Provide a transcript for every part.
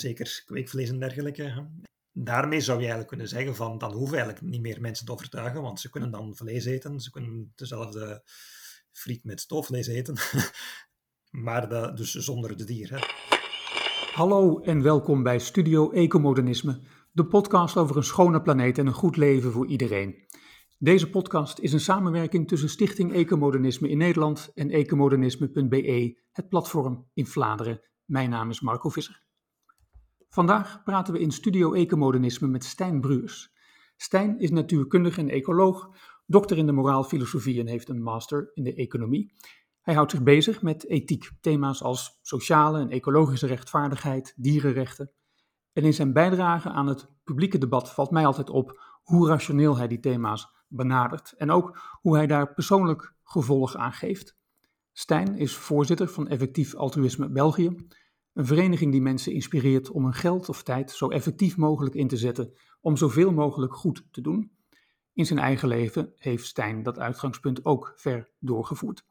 zeker kweekvlees en dergelijke. Daarmee zou je eigenlijk kunnen zeggen van dan hoeven eigenlijk niet meer mensen te overtuigen, want ze kunnen dan vlees eten, ze kunnen dezelfde friet met stoofvlees eten, maar dus zonder de dier. Hè. Hallo en welkom bij Studio Ecomodernisme, de podcast over een schone planeet en een goed leven voor iedereen. Deze podcast is een samenwerking tussen Stichting Ecomodernisme in Nederland en ecomodernisme.be, het platform in Vlaanderen. Mijn naam is Marco Visser. Vandaag praten we in Studio Ecomodernisme met Stijn Bruurs. Stijn is natuurkundige en ecoloog, dokter in de moraalfilosofie en heeft een master in de economie. Hij houdt zich bezig met ethiek, thema's als sociale en ecologische rechtvaardigheid, dierenrechten. En in zijn bijdrage aan het publieke debat valt mij altijd op hoe rationeel hij die thema's benadert en ook hoe hij daar persoonlijk gevolg aan geeft. Stijn is voorzitter van Effectief Altruïsme België, een vereniging die mensen inspireert om hun geld of tijd zo effectief mogelijk in te zetten om zoveel mogelijk goed te doen. In zijn eigen leven heeft Stijn dat uitgangspunt ook ver doorgevoerd.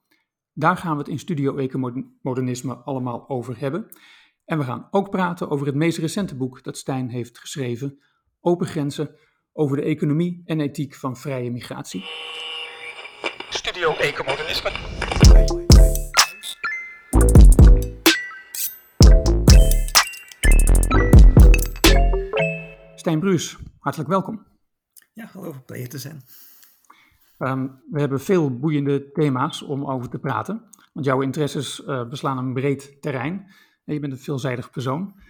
Daar gaan we het in Studio Ecomodernisme allemaal over hebben. En we gaan ook praten over het meest recente boek dat Stijn heeft geschreven, Open Grenzen, over de economie en ethiek van vrije migratie. Studio Ecomodernisme. Stijn Bruus, hartelijk welkom. Ja, hallo, blij te zijn. Um, we hebben veel boeiende thema's om over te praten, want jouw interesses uh, beslaan een breed terrein en je bent een veelzijdig persoon.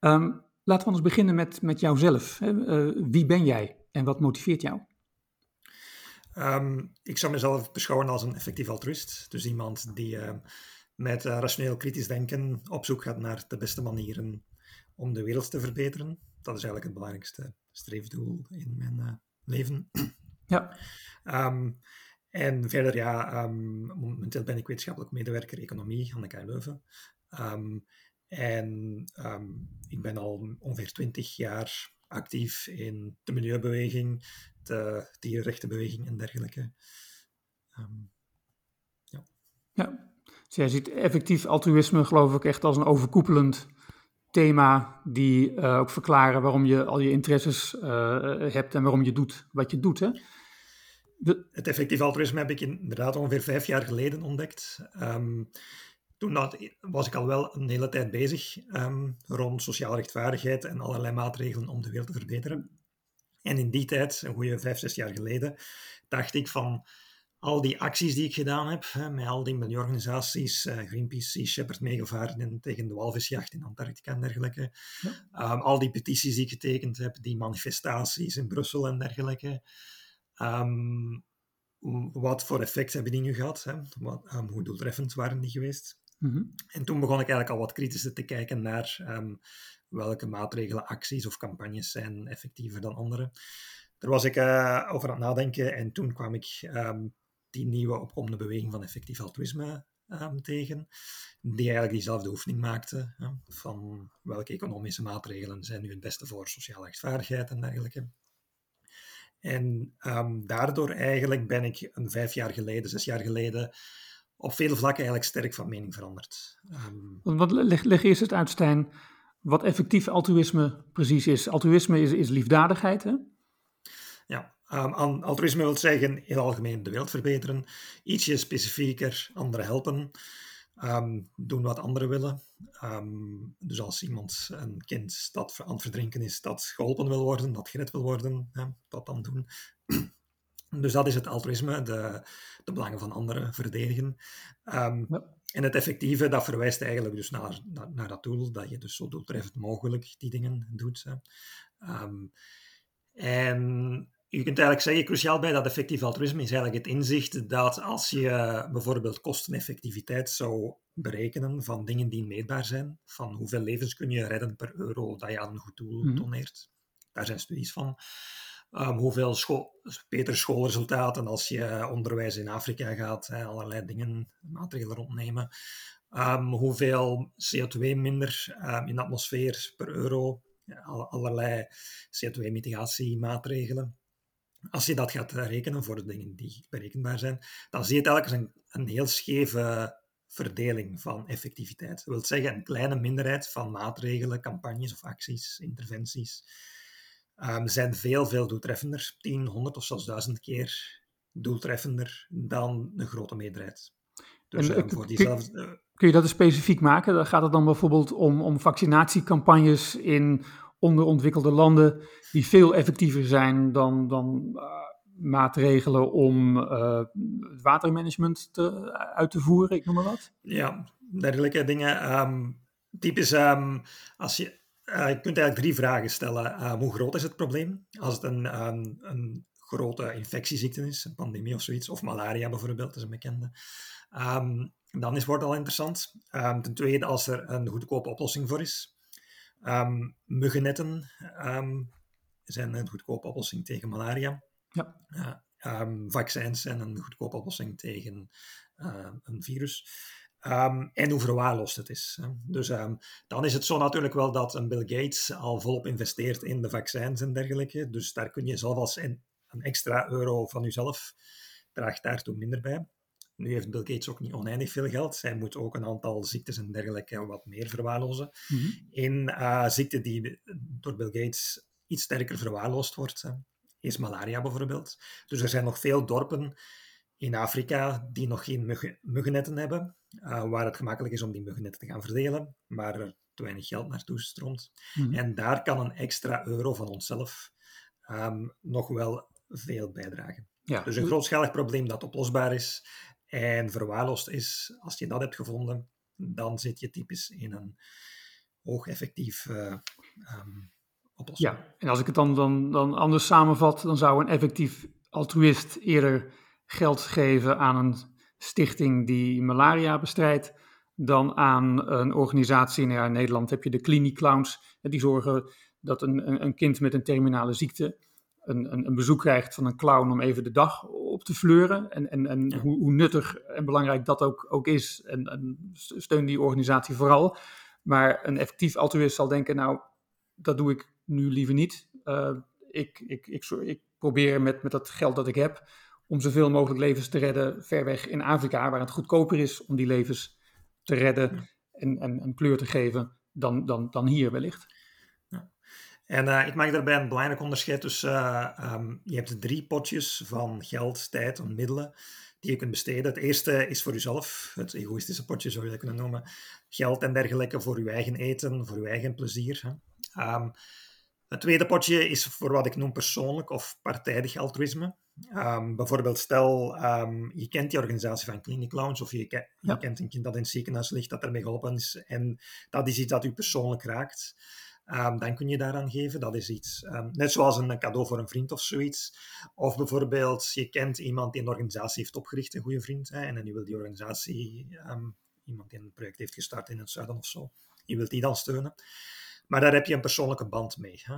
Um, laten we eens beginnen met, met jouzelf. Uh, wie ben jij en wat motiveert jou? Um, ik zou mezelf beschouwen als een effectief altruïst. Dus iemand die uh, met rationeel kritisch denken op zoek gaat naar de beste manieren om de wereld te verbeteren. Dat is eigenlijk het belangrijkste streefdoel in mijn uh, leven. Ja. Um, en verder, ja, um, momenteel ben ik wetenschappelijk medewerker economie aan de KU Leuven. Um, en ik ben al ongeveer twintig jaar actief in de milieubeweging, de dierenrechtenbeweging en dergelijke. ja. ja, dus jij ziet effectief altruïsme, geloof ik, echt als een overkoepelend thema die uh, ook verklaren waarom je al je interesses uh, hebt en waarom je doet wat je doet. Hè? Het effectief altruïsme heb ik inderdaad ongeveer vijf jaar geleden ontdekt. Um, toen was ik al wel een hele tijd bezig um, rond sociale rechtvaardigheid en allerlei maatregelen om de wereld te verbeteren. En in die tijd, een goede vijf, zes jaar geleden, dacht ik van al die acties die ik gedaan heb, hè, met al die milieuorganisaties, uh, Greenpeace, Sea Shepherd meegevaren tegen de walvisjacht in Antarctica en dergelijke, ja. um, al die petities die ik getekend heb, die manifestaties in Brussel en dergelijke. Um, wat voor effect hebben die nu gehad? Hè? Wat, um, hoe doeltreffend waren die geweest? Mm -hmm. En toen begon ik eigenlijk al wat kritischer te kijken naar welke maatregelen, acties of campagnes zijn effectiever dan andere. Daar was ik uh, over aan het nadenken en toen kwam ik die nieuwe opkomende beweging van effectief altruïsme um, tegen, die eigenlijk diezelfde oefening maakte van welke economische maatregelen zijn nu het beste voor sociale rechtvaardigheid en dergelijke. En um, daardoor eigenlijk ben ik een vijf jaar geleden, zes jaar geleden, op vele vlakken eigenlijk sterk van mening veranderd. Um, wat, leg, leg eerst het uit, Stijn, wat effectief altruïsme precies is. Altruïsme is, is liefdadigheid, hè? Ja, Um, altruïsme wil zeggen heel algemeen de wereld verbeteren, ietsje specifieker anderen helpen, um, doen wat anderen willen. Um, dus als iemand, een kind dat aan het verdrinken is, dat geholpen wil worden, dat gered wil worden, hè, dat dan doen. Dus dat is het altruïsme, de, de belangen van anderen verdedigen. Ja. En het effectieve, dat verwijst eigenlijk dus naar, naar, naar, dat doel, dat je dus zo doeltreffend mogelijk die dingen doet. Hè. en je kunt eigenlijk zeggen, cruciaal bij dat effectief altruïsme is eigenlijk het inzicht dat als je bijvoorbeeld kosteneffectiviteit zou berekenen van dingen die meetbaar zijn, van hoeveel levens kun je redden per euro dat je aan een goed doel mm doneert, daar zijn studies van. Um, hoeveel school, betere schoolresultaten als je onderwijs in Afrika gaat, hè, allerlei dingen, maatregelen rondnemen. Um, hoeveel CO2 minder um, in de atmosfeer per euro, allerlei CO2-mitigatiemaatregelen als je dat gaat rekenen voor de dingen die berekenbaar zijn, dan zie je als een, een heel scheve verdeling van effectiviteit. Dat wil zeggen een kleine minderheid van maatregelen, campagnes of acties, interventies um, zijn veel, veel doeltreffender, 10, 100 of zelfs 1000 keer doeltreffender dan een grote meerderheid. Dus en, um, voor diezelfde, uh, kun je dat eens specifiek maken? Dan gaat het dan bijvoorbeeld om, om vaccinatiecampagnes in onderontwikkelde landen die veel effectiever zijn dan, dan uh, maatregelen om uh, watermanagement te, uit te voeren, ik noem maar wat? Ja, dergelijke dingen. Um, typisch, um, als je, je kunt eigenlijk drie vragen stellen. Um, hoe groot is het probleem? Als het een, een, grote infectieziekte is, een pandemie of zoiets, of malaria bijvoorbeeld, is een bekende. Dan is, het al interessant. Ten tweede, als er een goedkope oplossing voor is. Um, muggennetten zijn een goedkope oplossing tegen malaria. Ja. Uh, vaccins zijn een goedkope oplossing tegen uh, een virus. Um, en hoe verwaarloosd het is. Dus um, dan is het zo natuurlijk wel dat een Bill Gates al volop investeert in de vaccins en dergelijke. Dus daar kun je zelf als een, een extra euro van jezelf draagt daartoe minder bij. Nu heeft Bill Gates ook niet oneindig veel geld. Hij moet ook een aantal ziektes en dergelijke wat meer verwaarlozen. Mm -hmm. In uh, ziekte die door Bill Gates iets sterker verwaarloosd wordt, is malaria bijvoorbeeld. Dus er zijn nog veel dorpen in Afrika die nog geen muggen, muggennetten hebben, uh, waar het gemakkelijk is om die muggennetten te gaan verdelen, maar er te weinig geld naartoe stroomt. Mm -hmm. En daar kan een extra euro van onszelf um, nog wel veel bijdragen. Ja. Dus een grootschalig probleem dat oplosbaar is en verwaarloosd is, als je dat hebt gevonden, dan zit je typisch in een hoog effectief uh, um, oplossing. Ja, en als ik het dan, dan, dan anders samenvat, dan zou een effectief altruïst eerder geld geven aan een stichting die malaria bestrijdt, dan aan een organisatie. Nou in Nederland heb je de kliniekclowns, die zorgen dat een, een kind met een terminale ziekte een, een, een, bezoek krijgt van een clown om even de dag op te fleuren. En, en, en ja. hoe, hoe, nuttig en belangrijk dat ook, ook is. En, en, steun die organisatie vooral. Maar een effectief altruïst zal denken, nou, dat doe ik nu liever niet. Uh, ik, ik, ik, ik, probeer met, met dat geld dat ik heb, om zoveel mogelijk levens te redden ver weg in Afrika, waar het goedkoper is om die levens te redden ja. en, en, en kleur te geven dan, dan, dan hier wellicht. En uh, ik maak daarbij een belangrijk onderscheid tussen, uh, um, je hebt drie potjes van geld, tijd en middelen die je kunt besteden. Het eerste is voor jezelf, het egoïstische potje zou je dat kunnen noemen. Geld en dergelijke voor je eigen eten, voor je eigen plezier. Hè. Um, het tweede potje is voor wat ik noem persoonlijk of partijdig altruïsme. Um, bijvoorbeeld, stel je kent die organisatie van Clinic Lounge of je, ke je kent een kind dat in het ziekenhuis ligt, dat ermee geholpen is en dat is iets dat u persoonlijk raakt. Um, dan kun je daaraan geven. Dat is iets, um, net zoals een cadeau voor een vriend of zoiets. Of bijvoorbeeld, je kent iemand die een organisatie heeft opgericht, een goede vriend, hè, en je wil die organisatie, um, iemand die een project heeft gestart in het zuiden of zo, je wilt die dan steunen. Maar daar heb je een persoonlijke band mee. Hè.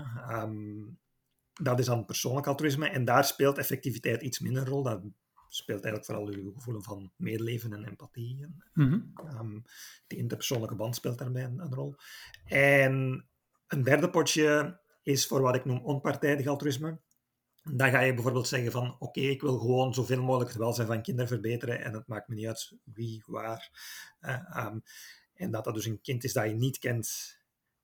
dat is dan persoonlijk altruïsme en daar speelt effectiviteit iets minder rol. Dat speelt eigenlijk vooral je gevoel van medeleven en empathie. Mm -hmm. die interpersoonlijke band speelt daarbij een, een rol. En een derde potje is voor wat ik noem onpartijdig altruïsme. Dan ga je bijvoorbeeld zeggen van oké, okay, ik wil gewoon zoveel mogelijk het welzijn van kinderen verbeteren en het maakt me niet uit wie, waar. Uh, um, en dat dat dus een kind is dat je niet kent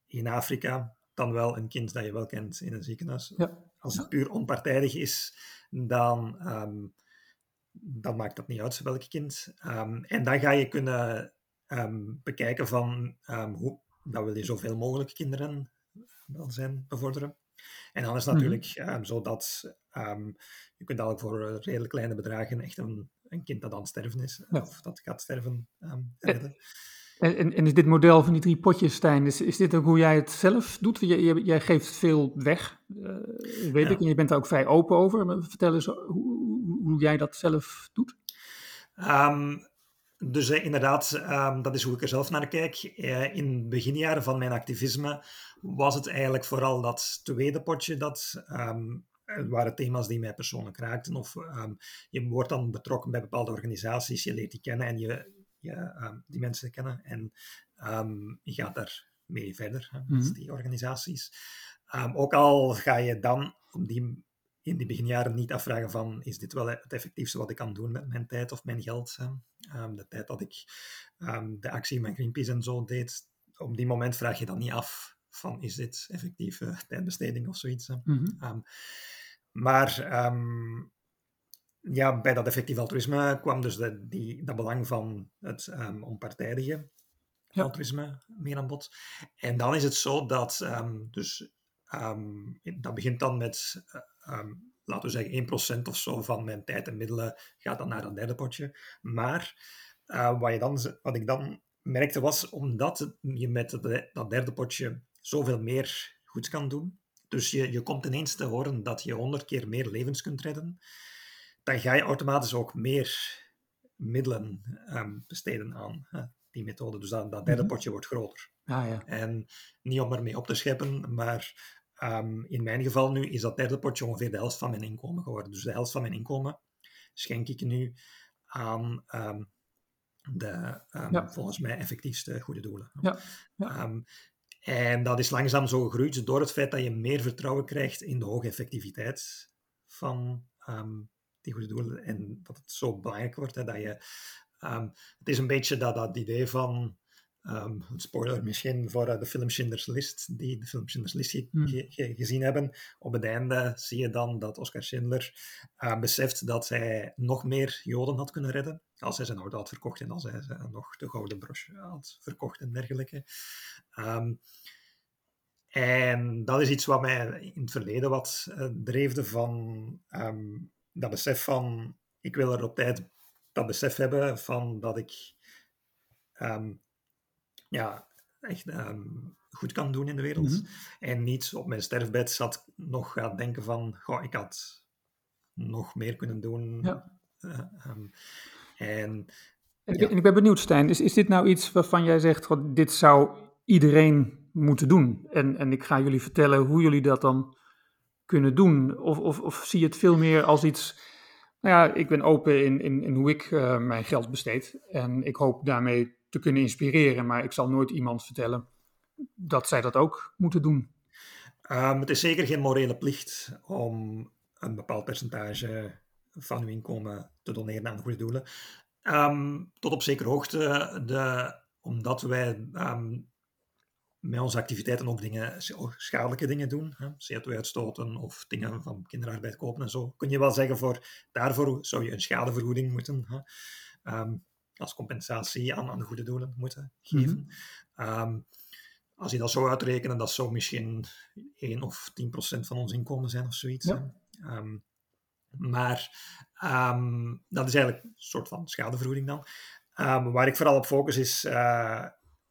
in Afrika, dan wel een kind dat je wel kent in een ziekenhuis. Ja. Als het puur onpartijdig is, dan, um, dan maakt dat niet uit welk kind. Um, en dan ga je kunnen bekijken van hoe, dan wil je zoveel mogelijk kinderen welzijn bevorderen. En dan is het natuurlijk mm -hmm. um, zo dat um, je kunt dadelijk voor redelijk kleine bedragen echt een, een kind dat aan het sterven is, ja. of dat gaat sterven, um, redden. En, en, en, is dit model van die drie potjes, Stijn, is, is dit ook hoe jij het zelf doet? Jij, jij, geeft veel weg, uh, weet ja. ik, en je bent daar ook vrij open over. Maar vertel eens hoe, hoe, hoe jij dat zelf doet. Um, dus uh, inderdaad, um, dat is hoe ik er zelf naar kijk. Uh, in beginjaren van mijn activisme was het eigenlijk vooral dat tweede potje dat um, waren thema's die mij persoonlijk raakten. Of um, je wordt dan betrokken bij bepaalde organisaties, je leert die kennen en je, je die mensen kennen en je gaat daar mee verder hè, met mm -hmm. die organisaties. ook al ga je dan op die in die beginjaren niet afvragen van, is dit wel het effectiefste wat ik kan doen met mijn tijd of mijn geld? Ehm, de tijd dat ik um, de actie met Greenpeace en zo deed, op die moment vraag je dan niet af van, is dit effectieve tijdbesteding of zoiets? Mm maar ja, bij dat effectief altruïsme kwam dus de, die, dat belang van het onpartijdige ja. altruïsme meer aan bod. En dan is het zo dat, dus, dat begint dan met, uh, laten we zeggen, 1% of zo van mijn tijd en middelen gaat dan naar dat derde potje. Maar uh, wat, je dan, wat ik dan merkte was, omdat je met dat derde potje zoveel meer goeds kan doen, dus je, je komt ineens te horen dat je honderd keer meer levens kunt redden, dan ga je automatisch ook meer middelen um, besteden aan die methode. Dus dat, dat derde mhm. potje wordt groter. Ah, ja. En niet om ermee op te scheppen, maar um, in mijn geval nu is dat derde potje ongeveer de helft van mijn inkomen geworden. Dus de helft van mijn inkomen schenk ik nu aan um, de ja. volgens mij effectiefste goede doelen. Ja. ja. en dat is langzaam zo gegroeid door het feit dat je meer vertrouwen krijgt in de hoge effectiviteit van die goede doelen. En dat het zo belangrijk wordt hè, dat je. Het is een beetje dat, dat idee van. Um, spoiler misschien voor uh, de film Schindler's List, die de film Schindler's List ge hmm. ge gezien hebben. Op het einde zie je dan dat Oscar Schindler uh, beseft dat hij nog meer Joden had kunnen redden als hij zijn auto had verkocht en als hij nog de gouden broche had verkocht en dergelijke. Um, en dat is iets wat mij in het verleden wat uh, dreefde van um, dat besef van, ik wil er op tijd dat besef hebben van dat ik ja, echt um, goed kan doen in de wereld. Mm -hmm. En niet op mijn sterfbed zat nog gaat denken van, goh, ik had nog meer kunnen doen. Ja. Uh, um, en, en, ja. ik ben benieuwd, Stijn, is, is dit nou iets waarvan jij zegt, goh, dit zou iedereen moeten doen? En, en ik ga jullie vertellen hoe jullie dat dan kunnen doen? Of, of, of zie je het veel meer als iets. Nou ja, ik ben open in, in, in hoe ik uh, mijn geld besteed. En ik hoop daarmee te kunnen inspireren. Maar ik zal nooit iemand vertellen dat zij dat ook moeten doen. Um, het is zeker geen morele plicht om een bepaald percentage van uw inkomen te doneren aan goede doelen. Um, tot op zekere hoogte, de, omdat wij um, met onze activiteiten ook dingen, schadelijke dingen doen. CO2 uitstoten of dingen van kinderarbeid kopen en zo. Kun je wel zeggen, voor, daarvoor zou je een schadevergoeding moeten, hè, als compensatie aan, aan de goede doelen moeten geven. Mm um, als je dat zou uitrekenen, dat zou misschien 1 of 10 procent van ons inkomen zijn of zoiets. Ja. Um, maar dat is eigenlijk een soort van schadevergoeding dan. waar ik vooral op focus is... Uh,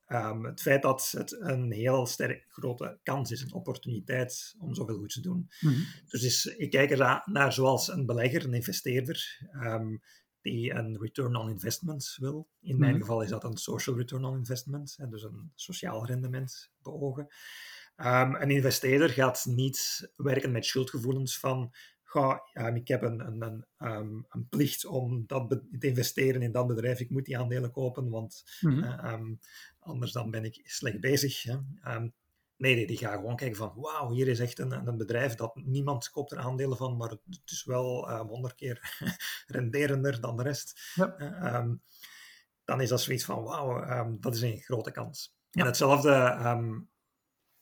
Um, het feit dat het een heel sterk grote kans is, een opportuniteit om zoveel goed te doen. Mm -hmm. Dus is, ik kijk er naar zoals een belegger, een investeerder, die een return on investment wil. In mijn geval is dat een social return on investment, dus een sociaal rendement beogen. Um, een investeerder gaat niet werken met schuldgevoelens van ga, um, ik heb een, een, een, um, een, plicht om dat te investeren in dat bedrijf, ik moet die aandelen kopen, want uh, um, anders dan ben ik slecht bezig. Hè. Nee, nee, die gaan gewoon kijken van, wauw, hier is echt een, een bedrijf dat niemand koopt er aandelen van, maar het is wel honderd keer renderender dan de rest. Ja. Uh, dan is dat zoiets van, wauw, dat is een grote kans. Ja. En hetzelfde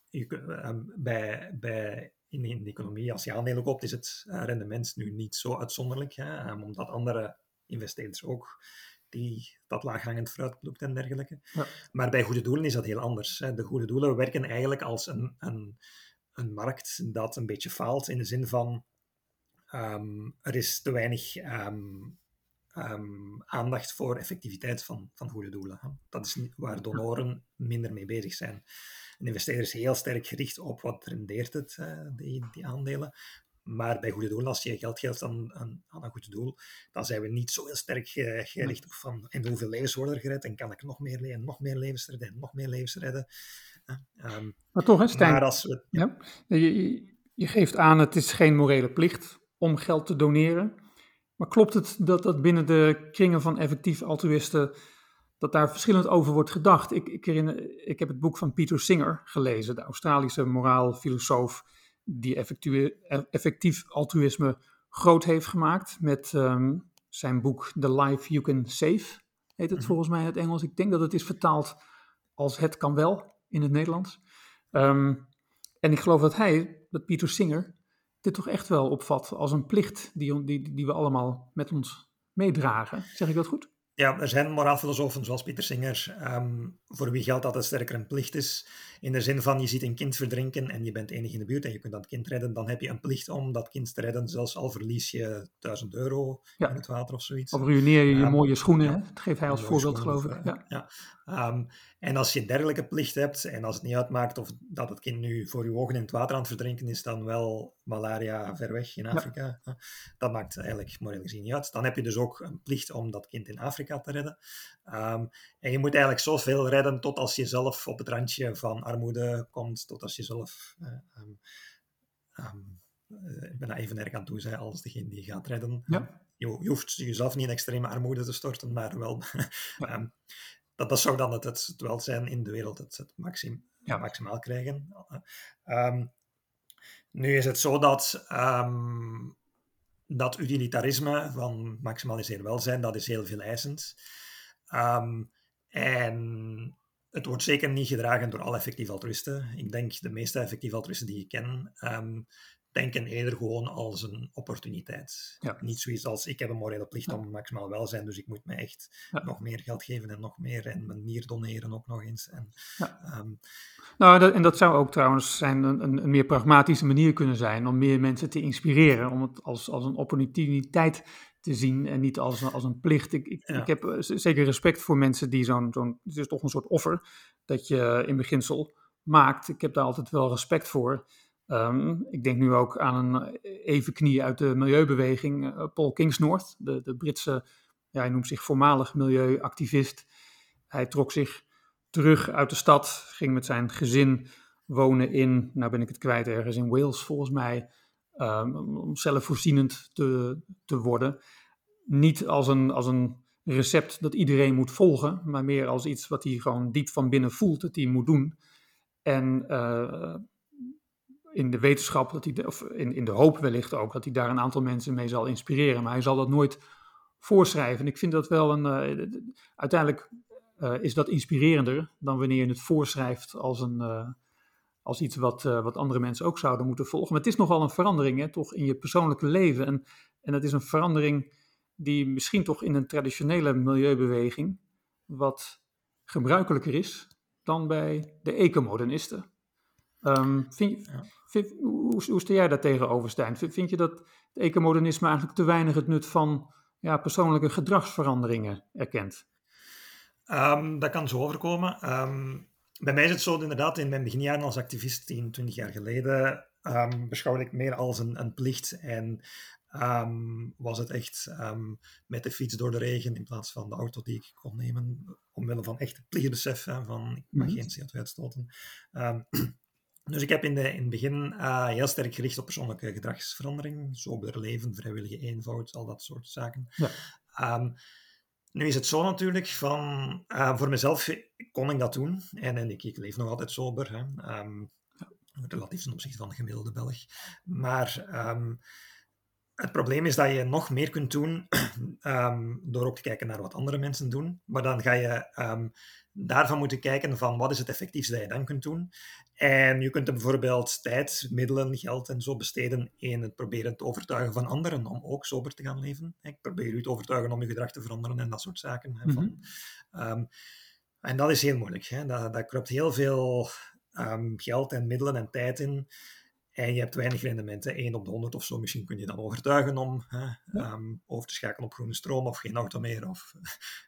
je, bij, bij in, in de economie, als je aandelen koopt, is het uh, rendement nu niet zo uitzonderlijk. Hè, omdat andere investeerders ook die dat laaghangend fruit plukt en dergelijke. Ja. Maar bij goede doelen is dat heel anders. Hè. De goede doelen werken eigenlijk als een, een, een markt dat een beetje faalt in de zin van um, er is te weinig um, um, aandacht voor effectiviteit van, van goede doelen. Hè. Dat is waar donoren minder mee bezig zijn. Een investeerder is heel sterk gericht op wat rendeert het, uh, die, die aandelen. Maar bij goede doelen, als je geld geeft aan, aan, aan, een goed doel, dan zijn we niet zo heel sterk gericht op van en hoeveel levens worden er gered en kan ik nog meer, en nog meer levens redden en nog meer levens redden. Um, maar toch, hè, Stijn, maar als we, ja. ja je, je geeft aan, het is geen morele plicht om geld te doneren. Maar klopt het dat dat binnen de kringen van effectief altruïsten dat daar verschillend over wordt gedacht. Ik, ik, herinner, ik heb het boek van Peter Singer gelezen, de Australische moraalfilosoof, die effectief altruïsme groot heeft gemaakt met ehm, zijn boek The Life You Can Save, heet het mhm. volgens mij in het Engels. Ik denk dat het is vertaald als Het kan wel in het Nederlands. Ehm, en ik geloof dat hij, dat Peter Singer, dit toch echt wel opvat als een plicht die, die, die we allemaal met ons meedragen. Zeg ik dat goed? Ja, er zijn moraalfilosofen zoals Pieter Singer, ehm, voor wie geldt dat het sterker een plicht is. In de zin van, je ziet een kind verdrinken en je bent enig in de buurt en je kunt dat kind redden, dan heb je een plicht om dat kind te redden, zelfs al verlies je 1000 euro in het water of zoiets. Of ruïneer je je mooie schoenen, hè? dat geeft hij als voorbeeld, geloof ik. Ja. ja. Ehm, en als je dergelijke plicht hebt, en als het niet uitmaakt of dat het kind nu voor je ogen in het water aan het verdrinken is, dan wel malaria ver weg in Afrika, dat maakt eigenlijk moreel gezien niet uit. Dan heb je dus ook een plicht om dat kind in Afrika te redden. Ehm, en je moet eigenlijk zoveel redden tot als je zelf op het randje van armoede komt, tot als je zelf... Uh, um, ik ben daar even erg aan toe zijn als degene die gaat redden. Ja. Je, je, hoeft jezelf niet in extreme armoede te storten, maar wel dat, dat zou dan het, het, welzijn in de wereld het, het maxim, ja. maximaal krijgen. Um, nu is het zo dat, um, dat utilitarisme van maximaliseer welzijn, dat is heel veel eisend. Um, en het wordt zeker niet gedragen door alle effectief altruïsten. Ik denk de meeste effectief altruïsten die ik ken, denken eerder gewoon als een opportuniteit. Ja. Niet zoiets als ik heb een morele plicht om maximaal welzijn, dus ik moet mij echt nog meer geld geven en nog meer en mijn nier doneren ook nog eens. En, ehm, nou, dat, en dat zou ook trouwens zijn een, een, meer pragmatische manier kunnen zijn om meer mensen te inspireren, om het als, als een opportuniteit te zien en niet als, als een plicht. Ik, ik, ik heb eh, zeker respect voor mensen die zo'n, zo'n, het is toch een soort offer dat je in beginsel maakt. Ik heb daar altijd wel respect voor. Ehm, ik denk nu ook aan een evenknie uit de milieubeweging, uh, Paul Kingsnorth, de, de Britse, ja, hij noemt zich voormalig milieuactivist. Hij trok zich terug uit de stad, ging met zijn gezin wonen in, nou ben ik het kwijt, ergens in Wales volgens mij, um, om zelfvoorzienend te, te worden. Niet als een, als een recept dat iedereen moet volgen, maar meer als iets wat hij gewoon diep van binnen voelt dat hij moet doen. En uh, in de wetenschap, dat hij, of in, in de hoop wellicht ook, dat hij daar een aantal mensen mee zal inspireren. Maar hij zal dat nooit voorschrijven. En ik vind dat wel een. Uh, uiteindelijk uh, is dat inspirerender dan wanneer je het voorschrijft als, een, uh, als iets wat, wat andere mensen ook zouden moeten volgen. Maar het is nogal een verandering, toch, in je persoonlijke leven. En, en het is een verandering die misschien toch in een traditionele milieubeweging wat gebruikelijker is dan bij de ecomodernisten. Um, vind, hoe, hoe sta jij daar tegenover, Stijn? Vind je dat het ecomodernisme eigenlijk te weinig het nut van ja, persoonlijke gedragsveranderingen erkent? Um, dat kan zo overkomen. Um, bij mij is het zo, inderdaad, in mijn beginjaren als activist, 10, 20 jaar geleden, um, beschouwde ik meer als een, een plicht. En was het echt met de fiets door de regen in plaats van de auto die ik kon nemen, omwille van echt plichtbesef, hè, van ik mag mm geen CO2 uitstoten. Dus ik heb in, de, in het begin uh, heel sterk gericht op persoonlijke gedragsverandering, sober leven, vrijwillige eenvoud, al dat soort zaken. Ja. Um, nu is het zo natuurlijk van, uh, voor mezelf kon ik dat doen en, en ik, ik leef nog altijd sober, hè. Um, relatief ten opzichte van de gemiddelde Belg. Maar um, het probleem is dat je nog meer kunt doen um, door ook te kijken naar wat andere mensen doen. Maar dan ga je um, daarvan moeten kijken van wat is het effectiefste dat je dan kunt doen. En je kunt er bijvoorbeeld tijd, middelen, geld en zo besteden in het proberen te overtuigen van anderen om ook sober te gaan leven. Ik probeer u te overtuigen om je gedrag te veranderen en dat soort zaken. Van, um, en dat is heel moeilijk. Hè. Dat, dat kruipt heel veel geld en middelen en tijd in. En je hebt weinig rendementen, 1 op de 100 of zo. Misschien kun je dan overtuigen om hè, um, over te schakelen op groene stroom of geen auto meer. Of,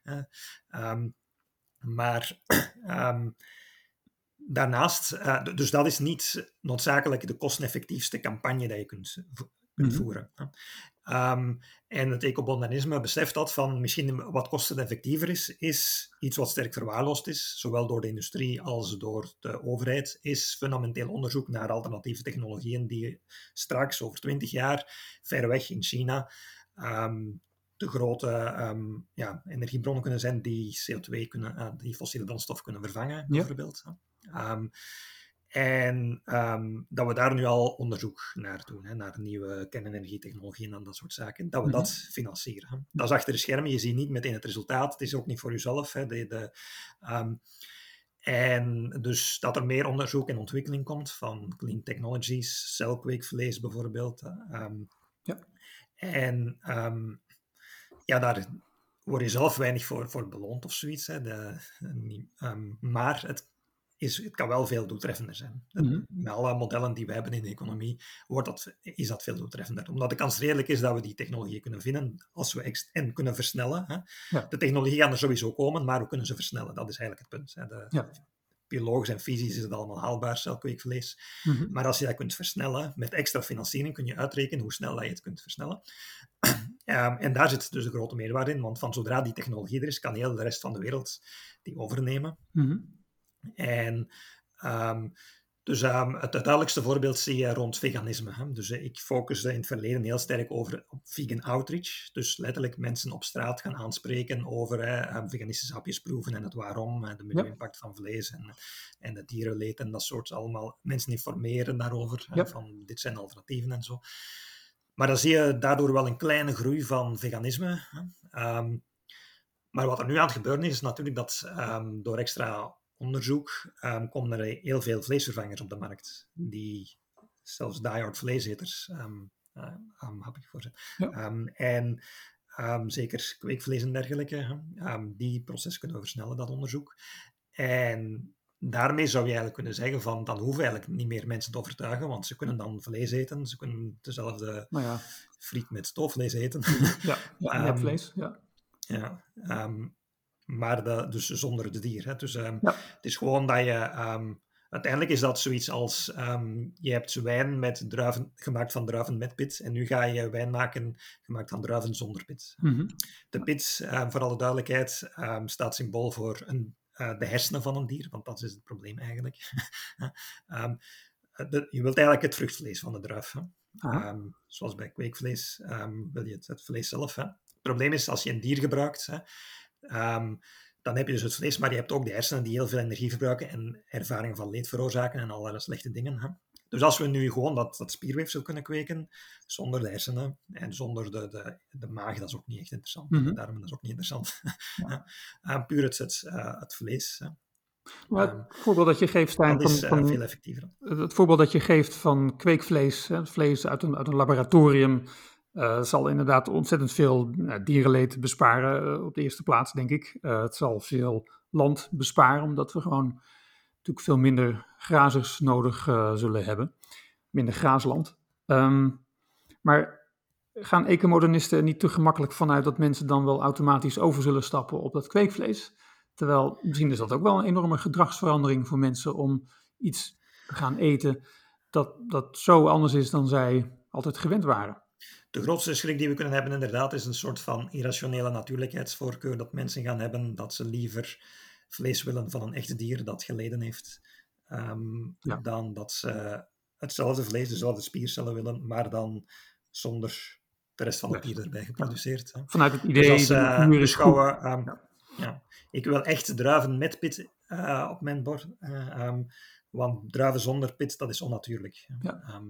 um, maar um, daarnaast, uh, dus dat is niet noodzakelijk de kosteneffectiefste campagne die je kunt, kunt mhm. voeren. Um, en het ecobonanisme beseft dat van misschien wat kosteneffectiever is, is iets wat sterk verwaarloosd is, zowel door de industrie als door de overheid, is fundamenteel onderzoek naar alternatieve technologieën die straks, over twintig jaar, ver weg in China, um, de grote um, ja, energiebronnen kunnen zijn die CO2 kunnen, uh, die fossiele brandstof kunnen vervangen, bijvoorbeeld. Um, En ehm, dat we daar nu al onderzoek naar doen, hè, naar nieuwe kernenergietechnologieën en dat soort zaken, dat we dat Mhm. financieren. Dat is achter de schermen, je ziet niet meteen het resultaat, het is ook niet voor jezelf. Hè, de, de, ehm, en dus dat er meer onderzoek en ontwikkeling komt van clean technologies, celkweekvlees bijvoorbeeld. ehm. Ja. En ja, daar word je zelf weinig voor, voor beloond of zoiets. Hè. De, niet- maar het, is, het kan wel veel doeltreffender zijn. Mhm. Met alle modellen die we hebben in de economie wordt dat, is dat veel doeltreffender. Omdat de kans redelijk is dat we die technologie kunnen vinden als we en kunnen versnellen. Hè. Ja. De technologie gaat er sowieso komen, maar we kunnen ze versnellen. Dat is eigenlijk het punt. Hè. De, Ja. Biologisch en fysisch is het allemaal haalbaar, celkweekvlees. Mhm. Maar als je dat kunt versnellen, met extra financiering kun je uitrekenen hoe snel dat je het kunt versnellen. Ehm, en daar zit dus de grote meerwaarde in, want van zodra die technologie er is, kan heel de rest van de wereld die overnemen. Mhm. En ehm, dus ehm, het duidelijkste voorbeeld zie je rond veganisme. Hè. Dus eh, ik focusde in het verleden heel sterk over op vegan outreach. Dus letterlijk mensen op straat gaan aanspreken over eh, ehm, veganistische hapjes proeven en het waarom, en de milieu-impact van vlees en, en het dierenleed en dat soort allemaal. Mensen informeren daarover, Ja. van dit zijn alternatieven en zo. Maar dan zie je daardoor wel een kleine groei van veganisme. Hè. Maar wat er nu aan het gebeuren is, is natuurlijk dat door extra onderzoek ehm, komen er heel veel vleesvervangers op de markt. Die zelfs diehard vleeseters um, voorzet. Ja. Ehm, en zeker kweekvlees en dergelijke, die proces kunnen we versnellen, dat onderzoek. En daarmee zou je eigenlijk kunnen zeggen van, dan hoeven eigenlijk niet meer mensen te overtuigen, want ze kunnen dan vlees eten, ze kunnen dezelfde Nou ja, friet met stoofvlees eten. ja, ja nepvlees. Ja. Ja, maar de, dus zonder het dier. Hè. Dus ehm, Ja. het is gewoon dat je... ehm, uiteindelijk is dat zoiets als... ehm, je hebt wijn met druiven, gemaakt van druiven met pit. En nu ga je wijn maken gemaakt van druiven zonder pit. Mhm. De pit, voor alle duidelijkheid, staat symbool voor een, eh, de hersenen van een dier. Want dat is het probleem eigenlijk. De- je wilt eigenlijk het vruchtvlees van de druif. Hè. Zoals bij kweekvlees wil je het, het vlees zelf. Hè. Het probleem is als je een dier gebruikt, hè, ehm, dan heb je dus het vlees, maar je hebt ook de hersenen die heel veel energie verbruiken en ervaringen van leed veroorzaken en allerlei slechte dingen. Hè. Dus als we nu gewoon dat, dat spierweefsel kunnen kweken, zonder de hersenen en zonder de, de, de maag, dat is ook niet echt interessant. Mhm. De darmen, dat is ook niet interessant. Eh, puur het, het, eh, het vlees. Hè. Maar Ehm, het voorbeeld dat je geeft, Stijn, Dat is van, eh, van, veel effectiever. het voorbeeld dat je geeft van kweekvlees, hè, vlees uit een, uit een laboratorium, eh, zal inderdaad ontzettend veel nou, dierenleed besparen eh, op de eerste plaats, denk ik. Het zal veel land besparen, omdat we gewoon natuurlijk veel minder grazers nodig zullen hebben. Minder graasland. Ehm, maar gaan ecomodernisten er niet te gemakkelijk vanuit dat mensen dan wel automatisch over zullen stappen op dat kweekvlees? Terwijl misschien is dat ook wel een enorme gedragsverandering voor mensen om iets te gaan eten dat, dat zo anders is dan zij altijd gewend waren. De grootste schrik die we kunnen hebben, inderdaad, is een soort van irrationele natuurlijkheidsvoorkeur. Dat mensen gaan hebben dat ze liever vlees willen van een echt dier dat geleden heeft, ehm, Ja. dan dat ze hetzelfde vlees, dezelfde spiercellen willen, maar dan zonder de rest van het dier erbij geproduceerd. hè. Vanuit het Dus idee als de uh, natuur is goed. beschouwen, ehm, ja. ik wil echt druiven met pit eh, op mijn bord, eh, ehm, want druiven zonder pit, dat is onnatuurlijk. Ja.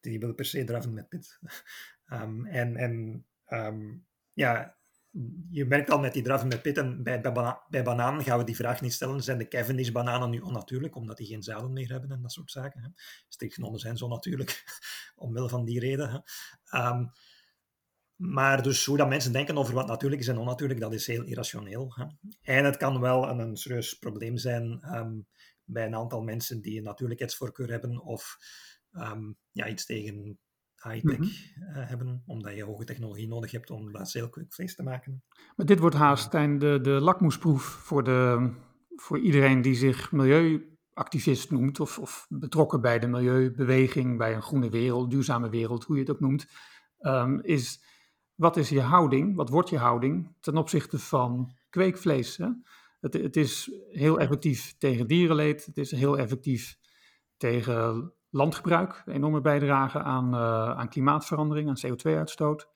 Die willen per se druiven met pit. Ehm, en en ehm, ja, je merkt al met die druiven met pit, en bij, bij, bana bij bananen gaan we die vraag niet stellen, zijn de Cavendish-bananen nu onnatuurlijk, omdat die geen zaden meer hebben en dat soort zaken. Hè? Genomen zijn ze onnatuurlijk, omwille van die reden. Hè? Ehm, maar dus hoe dat mensen denken over wat natuurlijk is en onnatuurlijk, dat is heel irrationeel. Hè? En het kan wel een, een serieus probleem zijn bij een aantal mensen die een natuurlijkheidsvoorkeur hebben of ja, iets tegen high-tech Mhm. eh, hebben, omdat je hoge technologie nodig hebt om heel quick vlees te maken. Maar dit wordt haast Stijn, de, de lakmoesproef voor, de, voor iedereen die zich milieuactivist noemt of, of betrokken bij de milieubeweging, bij een groene wereld, duurzame wereld, hoe je het ook noemt, ehm, is wat is je houding, wat wordt je houding ten opzichte van kweekvlees? Hè? Het, het is heel effectief tegen dierenleed, het is heel effectief tegen landgebruik, enorme bijdrage aan, uh, aan klimaatverandering, aan CO2-uitstoot.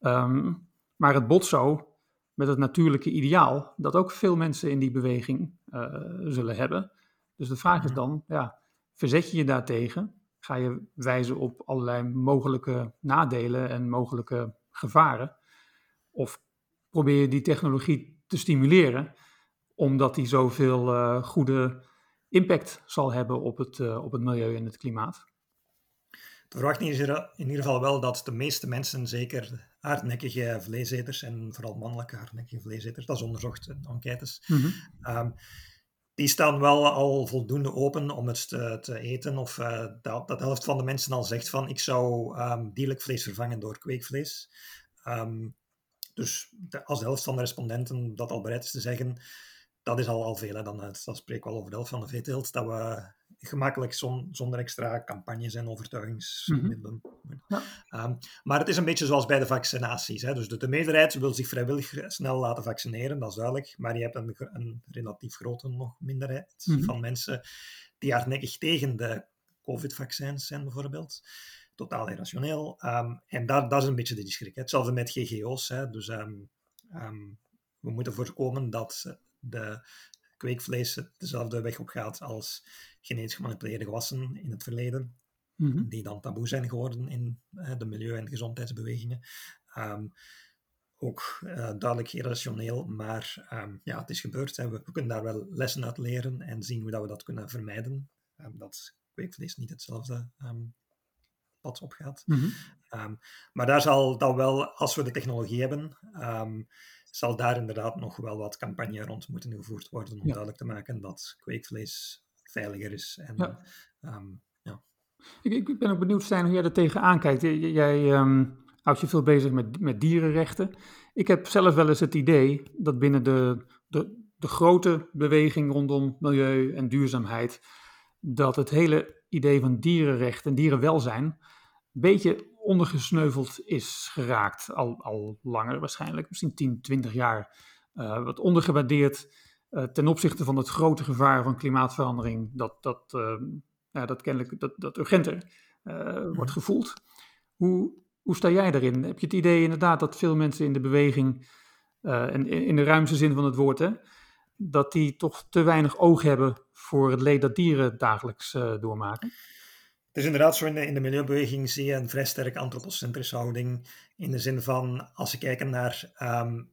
Um, maar het bot zo met het natuurlijke ideaal, dat ook veel mensen in die beweging uh, zullen hebben. Dus de vraag is dan, ja, verzet je je daartegen? Ga je wijzen op allerlei mogelijke nadelen en mogelijke gevaren? Of probeer je die technologie te stimuleren, omdat die zoveel uh, goede impact zal hebben op het, uh, op het milieu en het klimaat? De verwachting is in ieder geval wel dat de meeste mensen, zeker hardnekkige vleeseters en vooral mannelijke hardnekkige vleeseters, dat is onderzocht in enquêtes, mm um, die staan wel al voldoende open om het te, te eten. Of uh, dat, dat de helft van de mensen al zegt van ik zou um, dierlijk vlees vervangen door kweekvlees. Um, dus de, als de helft van de respondenten dat al bereid is te zeggen, dat is al, al veel. Hè. Dan, eh, dan spreken we al over de helft van de veeteelt, dat we gemakkelijk zonder extra campagnes en overtuigingsmiddelen. Mm ja. um, maar het is een beetje zoals bij de vaccinaties. Hè. Dus de, de, meerderheid wil zich vrijwillig snel laten vaccineren, dat is duidelijk. Maar je hebt een, een relatief grote nog minderheid mm -hmm. van mensen die hardnekkig tegen de COVID-vaccins zijn, bijvoorbeeld. Totaal irrationeel. Um, en dat, dat is een beetje de schrik. Hetzelfde met GGO's. Hè. Dus um, we moeten voorkomen dat de kweekvlees dezelfde weg op gaat als genetisch gemanipuleerde gewassen in het verleden, mm-hmm. die dan taboe zijn geworden in uh, de milieu- en gezondheidsbewegingen. Um, ook uh, duidelijk irrationeel, maar um, ja, het is gebeurd. Hè. We, we, kunnen daar wel lessen uit leren en zien hoe dat we dat kunnen vermijden. Um, dat kweekvlees niet hetzelfde pad opgaat. Mm-hmm. maar daar zal dan wel, als we de technologie hebben, zal daar inderdaad nog wel wat campagne rond moeten gevoerd worden om duidelijk te maken dat kweekvlees veiliger is. En, ja. Um, ja. Ik, ik, ben ook benieuwd, Stijn, hoe jij er tegenaan kijkt. Jij um, houdt je veel bezig met, met dierenrechten. Ik heb zelf wel eens het idee dat binnen de, de, de grote beweging rondom milieu en duurzaamheid, dat het hele idee van dierenrecht en dierenwelzijn een beetje ondergesneuveld is geraakt. Al, al langer waarschijnlijk, misschien 10, 20 jaar. Uh, wat ondergewaardeerd uh, ten opzichte van het grote gevaar van klimaatverandering, dat, dat, uh, ja, dat kennelijk dat, dat urgenter wordt gevoeld. Hoe, hoe sta jij daarin? Heb je het idee inderdaad dat veel mensen in de beweging, en in de ruimste zin van het woord, hè, dat die toch te weinig oog hebben voor het leed dat dieren dagelijks doormaken? Is inderdaad zo in de, in de milieubeweging zie je een vrij sterk antropocentrische houding. In de zin van, als ze kijken naar um,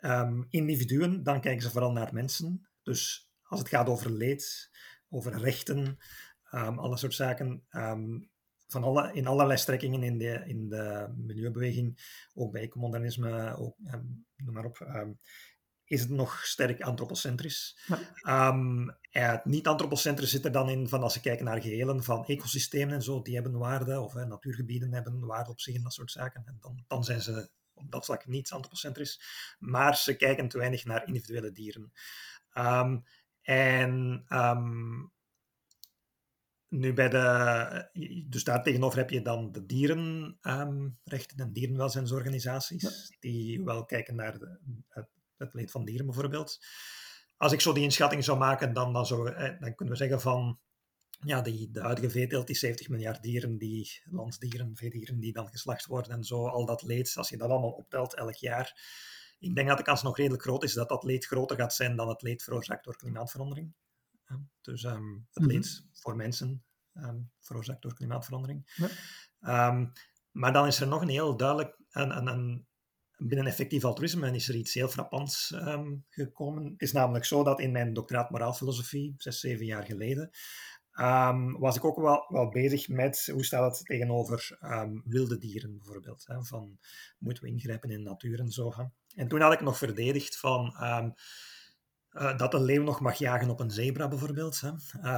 um, individuen, dan kijken ze vooral naar mensen. Dus als het gaat over leed, over rechten, um, alle soort zaken, van alle, in allerlei strekkingen in de, in de milieubeweging, ook bij ecomodernisme, ook, noem maar op, is het nog sterk antropocentrisch. Ja. Um, het niet-antropocentrisch zit er dan in van als ze kijken naar gehelen van ecosystemen en zo, die hebben waarde, of natuurgebieden hebben waarde op zich en dat soort zaken. En dan, dan zijn ze op dat vlak niet antropocentrisch. Maar ze kijken te weinig naar individuele dieren. Um, en um, nu bij de, dus daar tegenover heb je dan de dierenrechten en dierenwelzijnsorganisaties, die wel kijken naar de, het het leed van dieren bijvoorbeeld. Als ik zo die inschatting zou maken, dan, dan, zou, eh, dan kunnen we zeggen van ja, die, de huidige veeteelt, die 70 miljard dieren, die landsdieren, veedieren die dan geslacht worden en zo, al dat leed, als je dat allemaal optelt elk jaar, ik denk dat de kans nog redelijk groot is dat dat leed groter gaat zijn dan het leed veroorzaakt door klimaatverandering. dus um, het mhm. leed voor mensen um, veroorzaakt door klimaatverandering. Ja. Um, maar dan is er nog een heel duidelijk een, een, een binnen effectief altruïsme is er iets heel frappants um, gekomen. Het is namelijk zo dat in mijn doctoraat moraalfilosofie, zes, zeven jaar geleden, um, was ik ook wel, wel bezig met hoe staat het tegenover um, wilde dieren bijvoorbeeld. Hè, van moeten we ingrijpen in de natuur en zo. Hè. En toen had ik nog verdedigd van uh, dat een leeuw nog mag jagen op een zebra bijvoorbeeld. Hè.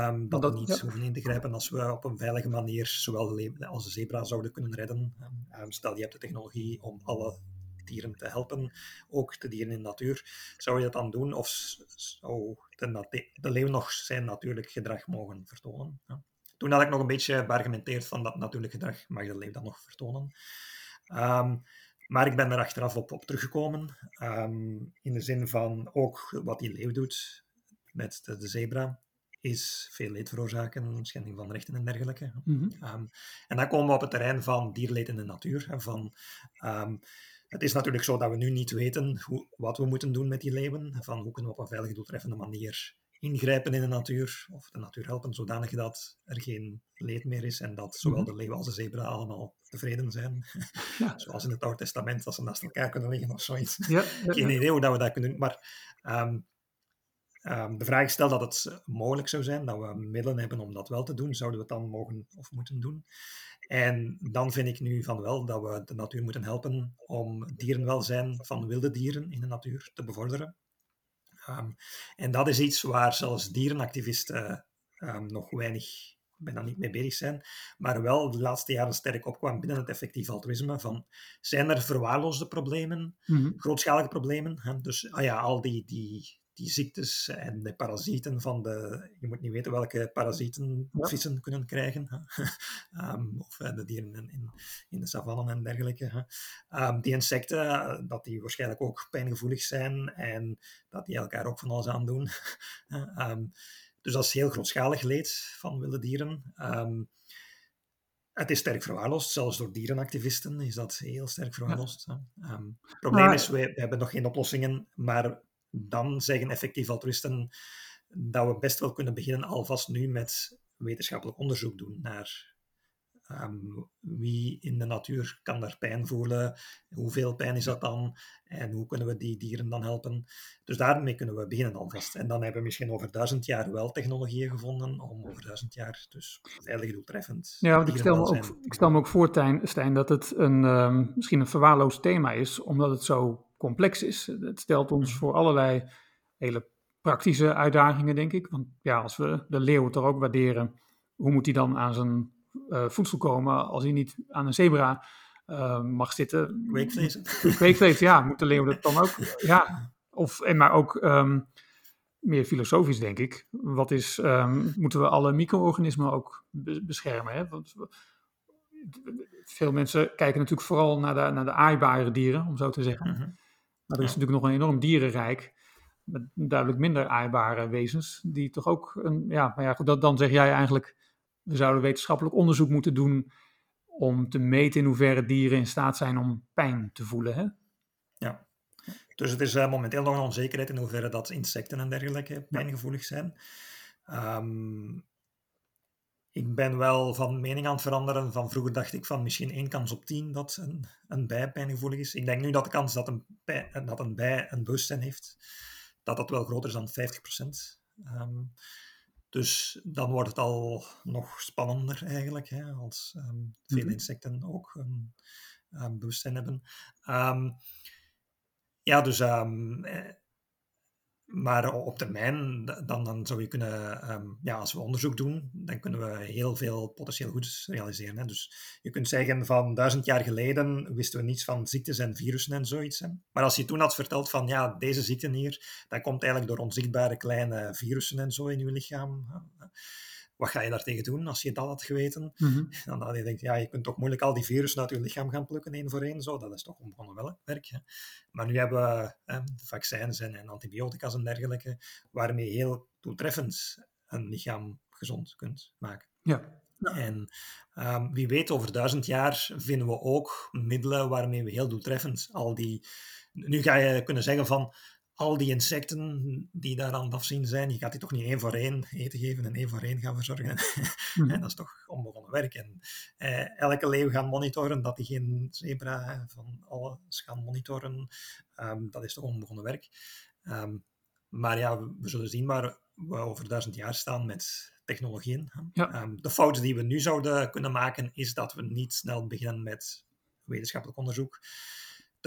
Um, dat, dat, we niet ja. hoeven in te grijpen als we op een veilige manier zowel de leeuw als de zebra zouden kunnen redden. Um, stel, je hebt de technologie om alle dieren te helpen, ook de dieren in de natuur. Zou je dat dan doen of zou de, de leeuw nog zijn natuurlijk gedrag mogen vertonen? Ja. Toen had ik nog een beetje beargumenteerd van dat natuurlijk gedrag mag de leeuw dan nog vertonen. Um, maar ik ben er achteraf op, op teruggekomen. Um, in de zin van ook wat die leeuw doet met de, de zebra is veel leed veroorzaken, schending van rechten en dergelijke. Mm -hmm. um, en dan komen we op het terrein van dierleed in de natuur. Van, um, het is natuurlijk zo dat we nu niet weten hoe, wat we moeten doen met die leeuwen. Van hoe kunnen we op een veilige, doeltreffende manier ingrijpen in de natuur, of de natuur helpen, zodanig dat er geen leed meer is en dat zowel Mhm. de leeuw als de zebra allemaal tevreden zijn. Ja. Zoals in het Oude Testament, als ze naast elkaar kunnen liggen of zoiets. Ja, ja, Geen idee hoe dat we dat kunnen doen, maar ehm, ehm, de vraag is, stel dat het mogelijk zou zijn, dat we middelen hebben om dat wel te doen, zouden we het dan mogen of moeten doen? En dan vind ik nu van wel dat we de natuur moeten helpen om dierenwelzijn van wilde dieren in de natuur te bevorderen. Ehm, en dat is iets waar zelfs dierenactivisten ehm, nog weinig, bijna niet mee bezig zijn, maar wel de laatste jaren sterk opkwam binnen het effectief altruïsme van zijn er verwaarloosde problemen, Mhm. grootschalige problemen. Hè? Dus ah ja, al die, die, die ziektes en de parasieten van de... Je moet niet weten welke parasieten Ja. vissen kunnen krijgen. Ehm, of eh, de dieren in, in, in de savannen en dergelijke. Ehm, die insecten, dat die waarschijnlijk ook pijngevoelig zijn en dat die elkaar ook van alles aan doen. Ehm, dus dat is heel grootschalig leed van wilde dieren. Het is sterk verwaarloosd, zelfs door dierenactivisten is dat heel sterk verwaarloosd. het probleem Maar- is, we, we hebben nog geen oplossingen, maar dan zeggen effectief altruïsten dat we best wel kunnen beginnen alvast nu met wetenschappelijk onderzoek doen naar ehm, wie in de natuur kan daar pijn voelen, hoeveel pijn is dat dan en hoe kunnen we die dieren dan helpen. Dus daarmee kunnen we beginnen alvast. En dan hebben we misschien over duizend jaar wel technologieën gevonden om over duizend jaar dus veilig doeltreffend Ja, want ik stel, me ook, ik stel me ook voor, Tijn, Stijn, dat het een, ehm, misschien een verwaarloosd thema is, omdat het zo complex is. Het stelt ons Mhm. voor allerlei hele praktische uitdagingen, denk ik. Want ja, als we de leeuw toch ook waarderen, hoe moet hij dan aan zijn eh, voedsel komen als hij niet aan een zebra eh, mag zitten? Kweekvlees. Kweekvlees, ja, moet de leeuw dat dan ook? Ja, of, en maar ook ehm, meer filosofisch, denk ik. Wat is, ehm, moeten we alle micro-organismen ook be- beschermen? Hè? Want veel mensen kijken natuurlijk vooral naar de, naar de aaibare dieren, om zo te zeggen. Mhm. Maar er is natuurlijk nog een enorm dierenrijk. Met duidelijk minder aaibare wezens. Die toch ook. Een, ja, maar ja, goed, dat, dan zeg jij eigenlijk. We zouden wetenschappelijk onderzoek moeten doen. om te meten in hoeverre dieren in staat zijn om pijn te voelen. Hè? Ja. Dus het is eh, momenteel nog een onzekerheid in hoeverre dat insecten en dergelijke pijngevoelig zijn. Ehm, ik ben wel van mening aan het veranderen. Van vroeger dacht ik van misschien één kans op tien dat een, een bij pijngevoelig is. Ik denk nu dat de kans dat een, bij, dat een bij een bewustzijn heeft, dat dat wel groter is dan 50%. Ehm, dus dan wordt het al nog spannender eigenlijk, hè, als ehm, veel Mhm. insecten ook een, een bewustzijn hebben. Ja, dus eh, maar op termijn, da- dan, dan zou je kunnen, ehm, ja, als we onderzoek doen, dan kunnen we heel veel potentieel goeds realiseren. Hè. Dus je kunt zeggen van duizend jaar geleden wisten we niets van ziektes en virussen en zoiets. Maar als je toen had verteld van ja, deze ziekte hier, dat komt eigenlijk door onzichtbare kleine virussen en zo in je lichaam. Wat ga je daartegen doen als je dat had geweten? Dan had je denkt, ja, je kunt toch moeilijk al die virussen uit je lichaam gaan plukken, één voor één. Zo. Dat is toch onbegonnen wel werk. Hè. Maar nu hebben we eh, vaccins en, en antibiotica's en dergelijke, waarmee je heel doeltreffend een lichaam gezond kunt maken. Ja. En ehm, wie weet, over duizend jaar vinden we ook middelen waarmee we heel doeltreffend al die... Nu ga je kunnen zeggen van, al die insecten die daar aan het afzien zijn, je gaat die toch niet één voor één eten geven en één voor één gaan verzorgen. En dat is toch onbegonnen werk. En eh, elke leeuw gaan monitoren, dat die geen zebra van alles gaan monitoren, ehm, dat is toch onbegonnen werk. Ehm, maar ja, we, zullen zien waar we over duizend jaar staan met technologieën. Ja. Ehm, de fout die we nu zouden kunnen maken, is dat we niet snel beginnen met wetenschappelijk onderzoek.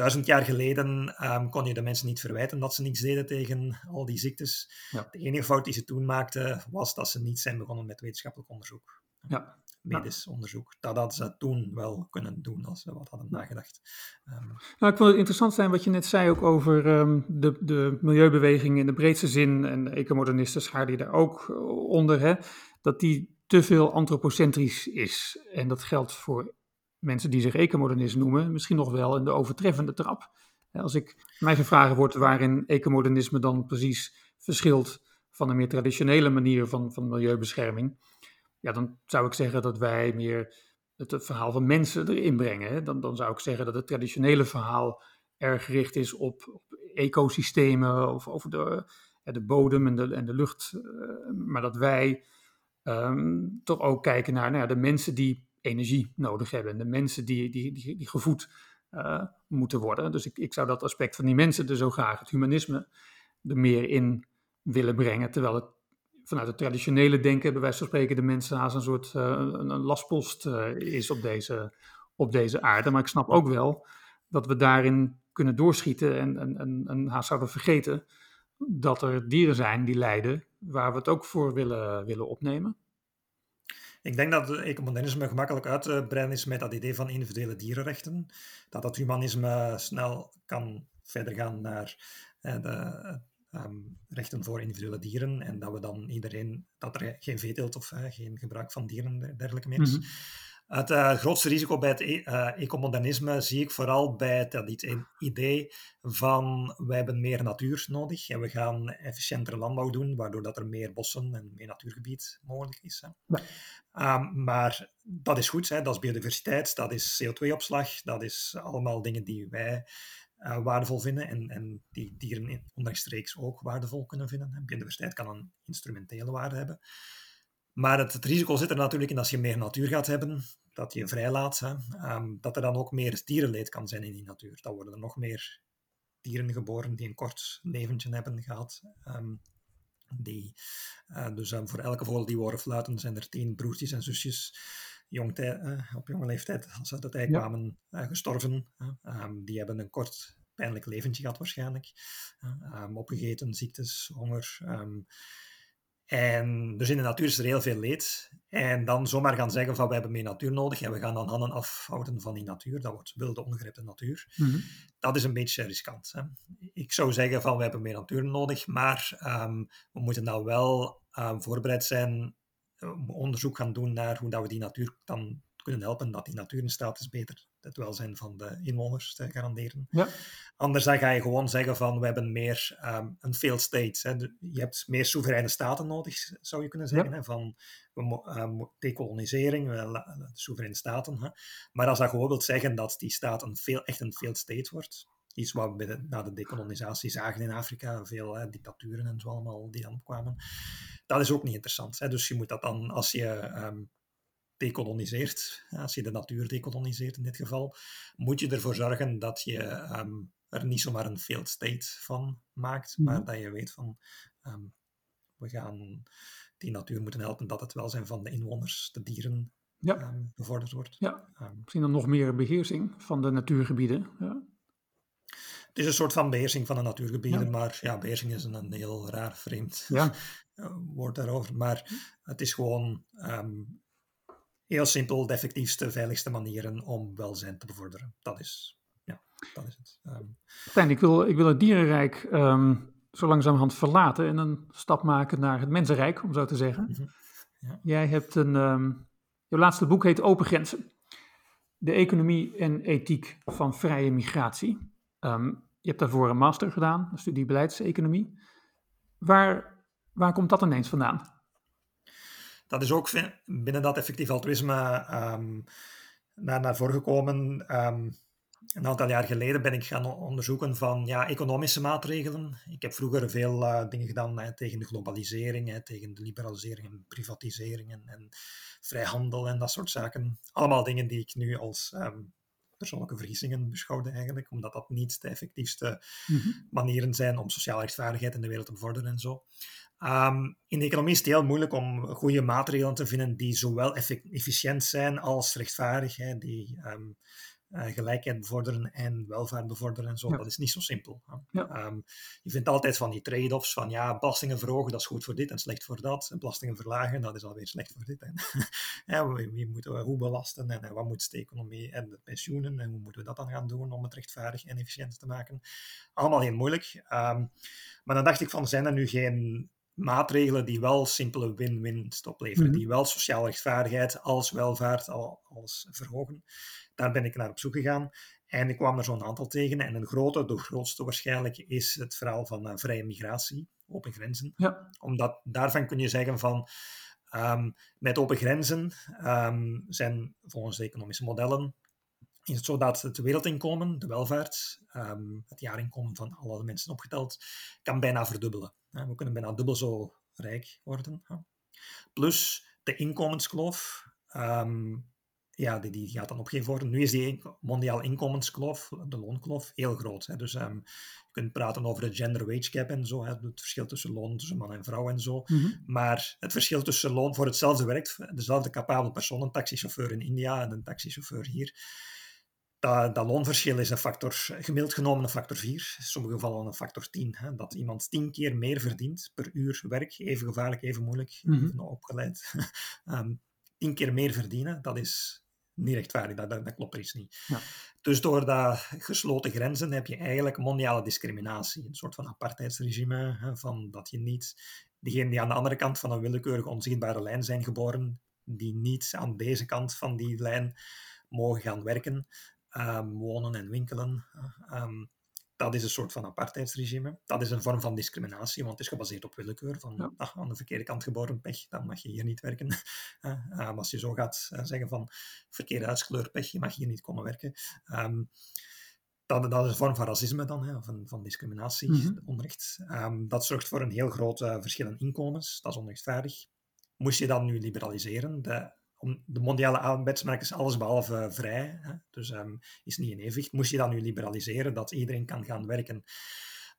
Duizend jaar geleden ehm, kon je de mensen niet verwijten dat ze niets deden tegen al die ziektes. Ja. De enige fout die ze toen maakten, was dat ze niet zijn begonnen met wetenschappelijk onderzoek. Ja. Medisch onderzoek. Dat hadden ze toen wel kunnen doen als ze wat hadden nagedacht. Ehm, Nou, ik vond het interessant zijn wat je net zei ook over ehm, de, de milieubeweging in de breedste zin. En de ecomodernisten schaar die daar ook eh, onder. Hè, dat die te veel antropocentrisch is. En dat geldt voor mensen die zich ecomodernist noemen. Misschien nog wel in de overtreffende trap. Als ik mij gevraagd wordt waarin ecomodernisme dan precies verschilt van een meer traditionele manier van, van milieubescherming. Ja, dan zou ik zeggen dat wij meer het verhaal van mensen erin brengen. Dan, dan zou ik zeggen dat het traditionele verhaal erg gericht is op, ecosystemen of over de de bodem en de, en de lucht, maar dat wij ehm, toch ook kijken naar nou ja, de mensen die energie nodig hebben en de mensen die, die, die, die gevoed moeten worden. Dus ik, ik zou dat aspect van die mensen er zo graag, het humanisme, er meer in willen brengen, terwijl het vanuit het traditionele denken, bij wijze van spreken, de mensen als een soort uh, een, lastpost uh, is op deze, op deze aarde. Maar ik snap ook wel dat we daarin kunnen doorschieten en, en, en, en haast zouden vergeten dat er dieren zijn die lijden, waar we het ook voor willen, willen opnemen. Ik denk dat ecomodernisme gemakkelijk uit te breiden is met dat idee van individuele dierenrechten. Dat dat humanisme snel kan verder gaan naar eh, de, um, rechten voor individuele dieren en dat we dan iedereen, dat er geen veeteelt of uh, geen gebruik van dieren en dergelijke meer is. -hmm. Het uh, grootste risico bij het uh, ecomodernisme zie ik vooral bij dat idee van wij hebben meer natuur nodig en we gaan efficiëntere landbouw doen, waardoor dat er meer bossen en meer natuurgebied mogelijk is. Hè. Ja. Um, maar dat is goed, hè. dat is biodiversiteit, dat is CO2-opslag, dat is allemaal dingen die wij uh, waardevol vinden en, en die dieren onrechtstreeks ook waardevol kunnen vinden. Biodiversiteit kan een instrumentele waarde hebben. Maar het, het, risico zit er natuurlijk in als je meer natuur gaat hebben, dat je vrijlaat, hè, um, dat er dan ook meer dierenleed kan zijn in die natuur. Dan worden er nog meer dieren geboren die een kort leventje hebben gehad. Um, die, uh, dus um, voor elke vogel die horen fluiten zijn er tien broertjes en zusjes jong uh, op jonge leeftijd, als ze uit de tijd ja. kwamen, uh, gestorven. Die hebben een kort pijnlijk leventje gehad waarschijnlijk. Opgegeten, ziektes, honger. Um, en dus in de natuur is er heel veel leed. En dan zomaar gaan zeggen van we hebben meer natuur nodig en we gaan dan handen afhouden van die natuur. Dat wordt wilde ongerepte natuur. Mm -hmm. Dat is een beetje riskant. Hè. Ik zou zeggen van we hebben meer natuur nodig, maar we moeten nou wel voorbereid zijn onderzoek gaan doen naar hoe dat we die natuur dan kunnen helpen dat die natuur in staat is beter het welzijn van de inwoners te garanderen. Ja. Anders dan ga je gewoon zeggen van we hebben meer um, een failed state. Hè. Je hebt meer soevereine staten nodig, zou je kunnen zeggen. Ja. Hè, van um, decolonisering, de soevereine staten. Hè. Maar als dat gewoon zeggen dat die staat een veel, echt een failed state wordt, iets wat we de, na de dekolonisatie zagen in Afrika, veel hè, dictaturen en zo allemaal die dan kwamen. Dat is ook niet interessant. Hè. Dus je moet dat dan, als je um, dekoloniseert, als je de natuur dekoloniseert in dit geval, moet je ervoor zorgen dat je um, er niet zomaar een failed state van maakt, mm. maar dat je weet van um, we gaan die natuur moeten helpen dat het welzijn van de inwoners, de dieren, ja. um, bevorderd wordt. Ja, misschien dan nog meer beheersing van de natuurgebieden. Ja. Het is een soort van beheersing van de natuurgebieden, ja. maar ja, beheersing is een, een heel raar, vreemd ja. woord daarover. Maar het is gewoon um, heel simpel de effectiefste, veiligste manieren om welzijn te bevorderen. Dat is, ja, dat is het. Um, Fijn, ik wil, ik wil het dierenrijk um, zo langzamerhand verlaten en een stap maken naar het mensenrijk, om zo te zeggen. Mm -hmm. ja. Jij hebt een, um, je laatste boek heet Open Grenzen. De economie en ethiek van vrije migratie. Um, je hebt daarvoor een master gedaan, een studie beleidseconomie. Waar, waar komt dat ineens vandaan? Dat is ook binnen dat effectief altruïsme um, naar, naar voren gekomen. Um, een aantal jaar geleden ben ik gaan onderzoeken van ja, economische maatregelen. Ik heb vroeger veel uh, dingen gedaan hè, tegen de globalisering, hè, tegen de liberalisering en privatisering en, en vrijhandel en dat soort zaken. Allemaal dingen die ik nu als um, persoonlijke vergissingen beschouwde eigenlijk, omdat dat niet de effectiefste mm-hmm. manieren zijn om sociale rechtvaardigheid in de wereld te bevorderen en zo. Um, in de economie is het heel moeilijk om goede maatregelen te vinden die zowel efficiënt zijn als rechtvaardig, hè, die um, uh, gelijkheid bevorderen en welvaart bevorderen en zo. Ja. Dat is niet zo simpel. Ja. Um, je vindt altijd van die trade-offs van ja, belastingen verhogen, dat is goed voor dit en slecht voor dat. En belastingen verlagen, dat is alweer slecht voor dit. En, wie, wie moeten we hoe belasten en, en wat moet de economie en de pensioenen en hoe moeten we dat dan gaan doen om het rechtvaardig en efficiënt te maken. Allemaal heel moeilijk. maar dan dacht ik van, zijn er nu geen maatregelen die wel simpele win-wins opleveren, mm -hmm. die wel sociale rechtvaardigheid als welvaart als verhogen. Daar ben ik naar op zoek gegaan en ik kwam er zo'n aantal tegen. En een grote, de grootste waarschijnlijk, is het verhaal van uh, vrije migratie, open grenzen. Ja. Omdat daarvan kun je zeggen van, um, met open grenzen um, zijn volgens de economische modellen is het zo dat het wereldinkomen, de welvaart, um, het jaarinkomen van alle mensen opgeteld, kan bijna verdubbelen we kunnen bijna dubbel zo rijk worden. Plus de inkomenskloof. Ehm, ja, die, die gaat dan opgegeven worden. Nu is die mondiale inkomenskloof, de loonkloof, heel groot. Hè. Dus um, je kunt praten over de gender wage gap en zo, hè, het verschil tussen loon tussen man en vrouw en zo. Mhm. Maar het verschil tussen loon voor hetzelfde werk, dezelfde capabele persoon, een taxichauffeur in India en een taxichauffeur hier, dat, dat, loonverschil is een factor, gemiddeld genomen een factor 4, in sommige gevallen een factor 10. Hè, dat iemand 10 keer meer verdient per uur werk, even gevaarlijk, even moeilijk, Mhm. even opgeleid. um, 10 keer meer verdienen, dat is niet rechtvaardig, dat, dat, dat klopt er iets niet. Ja. Dus door dat gesloten grenzen heb je eigenlijk mondiale discriminatie, een soort van apartheidsregime, hè, van dat je niet, diegenen die aan de andere kant van een willekeurige onzichtbare lijn zijn geboren, die niet aan deze kant van die lijn mogen gaan werken, um, wonen en winkelen. Um, dat is een soort van apartheidsregime. Dat is een vorm van discriminatie, want het is gebaseerd op willekeur. Van Ja. ah, aan de verkeerde kant geboren pech, dan mag je hier niet werken. Uh, als je zo gaat uh, zeggen van verkeerde huidskleur pech, je mag hier niet komen werken. Um, dat, dat, is een vorm van racisme dan, hè, van, van discriminatie, Mhm. mm -hmm. onrecht. dat zorgt voor een heel groot uh, verschil in inkomens. Dat is onrechtvaardig. Moest je dat nu liberaliseren, de om de mondiale arbeidsmarkt is allesbehalve vrij, hè? dus um, is niet in evenwicht. Moest je dat nu liberaliseren, dat iedereen kan gaan werken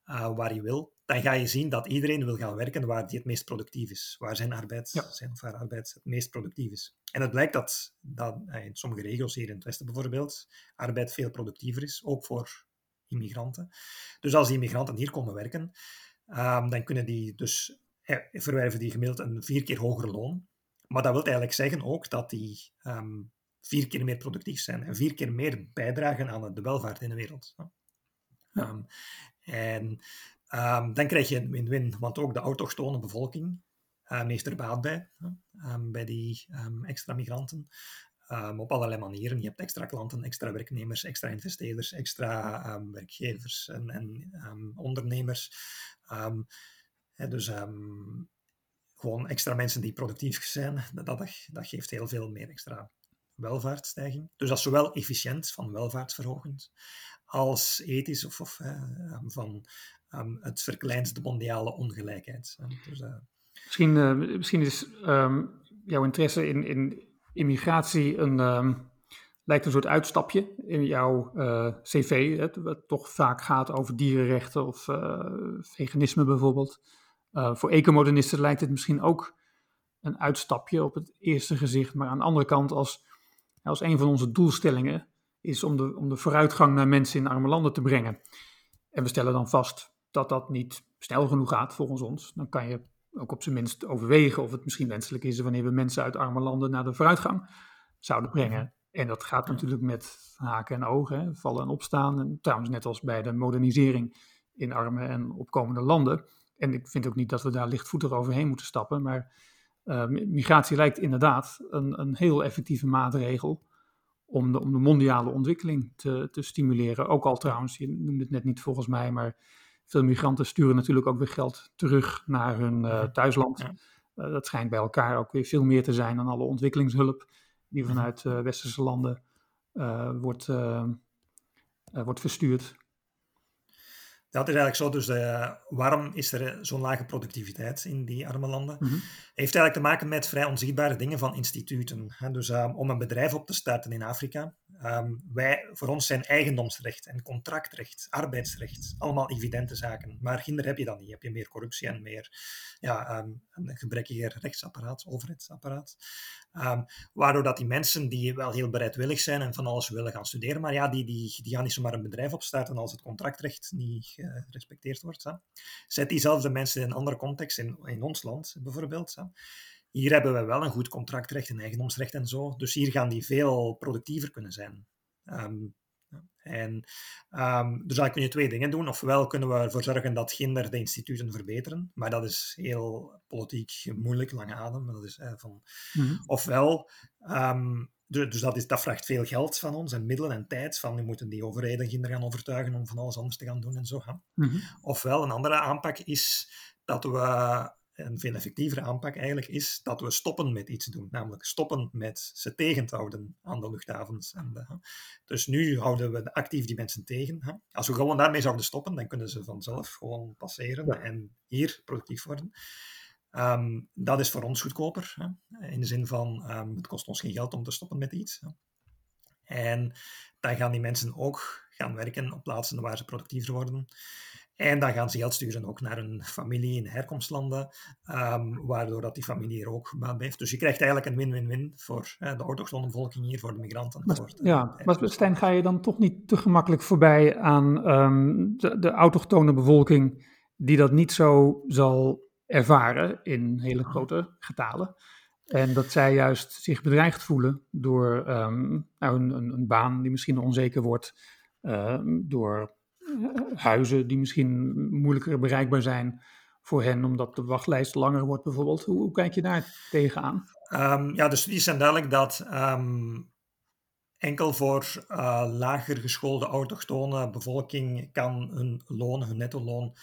uh, waar je wil, dan ga je zien dat iedereen wil gaan werken waar die het meest productief is, waar zijn arbeid, Ja. zijn of haar arbeid het meest productief is. En het blijkt dat, dat uh, in sommige regio's hier in het Westen bijvoorbeeld, arbeid veel productiever is, ook voor immigranten. Dus als die immigranten hier komen werken, um, dan kunnen die dus eh, verwerven die gemiddeld een vier keer hoger loon. Maar dat wil eigenlijk zeggen ook dat die um, vier keer meer productief zijn en vier keer meer bijdragen aan de welvaart in de wereld. Um, en um, dan krijg je een win-win, want ook de autochtone bevolking heeft er baat bij, bij die extra migranten. op allerlei manieren. Je hebt extra klanten, extra werknemers, extra investeerders, extra werkgevers en, en ondernemers. Dus gewoon extra mensen die productief zijn, dat, dat geeft heel veel meer extra welvaartstijging. Dus dat is zowel efficiënt, van welvaartsverhogend, als ethisch of, of uh, van um, het verkleint de mondiale ongelijkheid. Dus, uh, misschien, uh, misschien is um, jouw interesse in, in immigratie een, um, lijkt een soort uitstapje in jouw cv, het, wat toch vaak gaat over dierenrechten of veganisme bijvoorbeeld. Uh, voor ecomodernisten lijkt het misschien ook een uitstapje op het eerste gezicht. Maar aan de andere kant, als, als een van onze doelstellingen is om de, om de vooruitgang naar mensen in arme landen te brengen. En we stellen dan vast dat dat niet snel genoeg gaat volgens ons. Dan kan je ook op zijn minst overwegen of het misschien wenselijk is wanneer we mensen uit arme landen naar de vooruitgang zouden brengen. En dat gaat natuurlijk met haken en ogen, hè, vallen en opstaan. En trouwens net als bij de modernisering in arme en opkomende landen. En ik vind ook niet dat we daar lichtvoetig overheen moeten stappen. Maar uh, migratie lijkt inderdaad een, een heel effectieve maatregel om de, om de mondiale ontwikkeling te, te stimuleren. Ook al trouwens, je noemde het net niet volgens mij, maar veel migranten sturen natuurlijk ook weer geld terug naar hun uh, thuisland. Ja. Uh, dat schijnt bij elkaar ook weer veel meer te zijn dan alle ontwikkelingshulp die vanuit uh, westerse landen wordt, wordt verstuurd. Dat is eigenlijk zo, dus de, waarom is er zo'n lage productiviteit in die arme landen? Mhm. Heeft eigenlijk te maken met vrij onzichtbare dingen van instituten. Dus um, om een bedrijf op te starten in Afrika, um, wij, voor ons zijn eigendomsrecht en contractrecht, arbeidsrecht, allemaal evidente zaken. Maar ginder heb je dat niet. Heb je meer corruptie en meer ja, um, een gebrekkiger rechtsapparaat, overheidsapparaat. waardoor dat die mensen die wel heel bereidwillig zijn en van alles willen gaan studeren, maar ja, die, die, die gaan niet zomaar een bedrijf opstarten als het contractrecht niet gerespecteerd wordt. Hè. Zet diezelfde mensen in een andere context, in, in ons land bijvoorbeeld. Hè. Hier hebben we wel een goed contractrecht en eigendomsrecht en zo, dus hier gaan die veel productiever kunnen zijn. Um, en, um, dus dan kun je twee dingen doen. Ofwel kunnen we ervoor zorgen dat de instituten verbeteren, maar dat is heel politiek moeilijk, lange adem. Dat is, eh, van, mm-hmm. Ofwel, um, dus dat, is, dat vraagt veel geld van ons en middelen en tijd. Van, we moeten die overheden ginder gaan overtuigen om van alles anders te gaan doen en zo. Mm-hmm. Ofwel, een andere aanpak is dat we een veel effectievere aanpak eigenlijk is dat we stoppen met iets doen. Namelijk stoppen met ze tegen te houden aan de luchthavens. En de, dus nu houden we actief die mensen tegen. Hè. Als we gewoon daarmee zouden stoppen, dan kunnen ze vanzelf gewoon passeren en hier productief worden. Ehm, dat is voor ons goedkoper. Hè. In de zin van, um, het kost ons geen geld om te stoppen met iets. Hè. En dan gaan die mensen ook gaan werken op plaatsen waar ze productiever worden. En dan gaan ze geld sturen ook naar hun familie in herkomstlanden, um, waardoor dat die familie er ook baat bij heeft. Dus je krijgt eigenlijk een win-win-win voor uh, de autochtone bevolking hier, voor de migranten. Maar, voor de, ja, maar Stijn, ga je dan toch niet te gemakkelijk voorbij aan um, de, de autochtone bevolking die dat niet zo zal ervaren in hele grote getalen? En dat zij juist zich bedreigd voelen door um, nou, een, een, baan die misschien onzeker wordt, uh, door huizen die misschien moeilijker bereikbaar zijn voor hen, omdat de wachtlijst langer wordt bijvoorbeeld. Hoe, hoe kijk je daar tegenaan? Um, ja, de studies zijn duidelijk dat um, enkel voor uh, lager geschoolde autochtone bevolking kan hun loon, hun netto loon,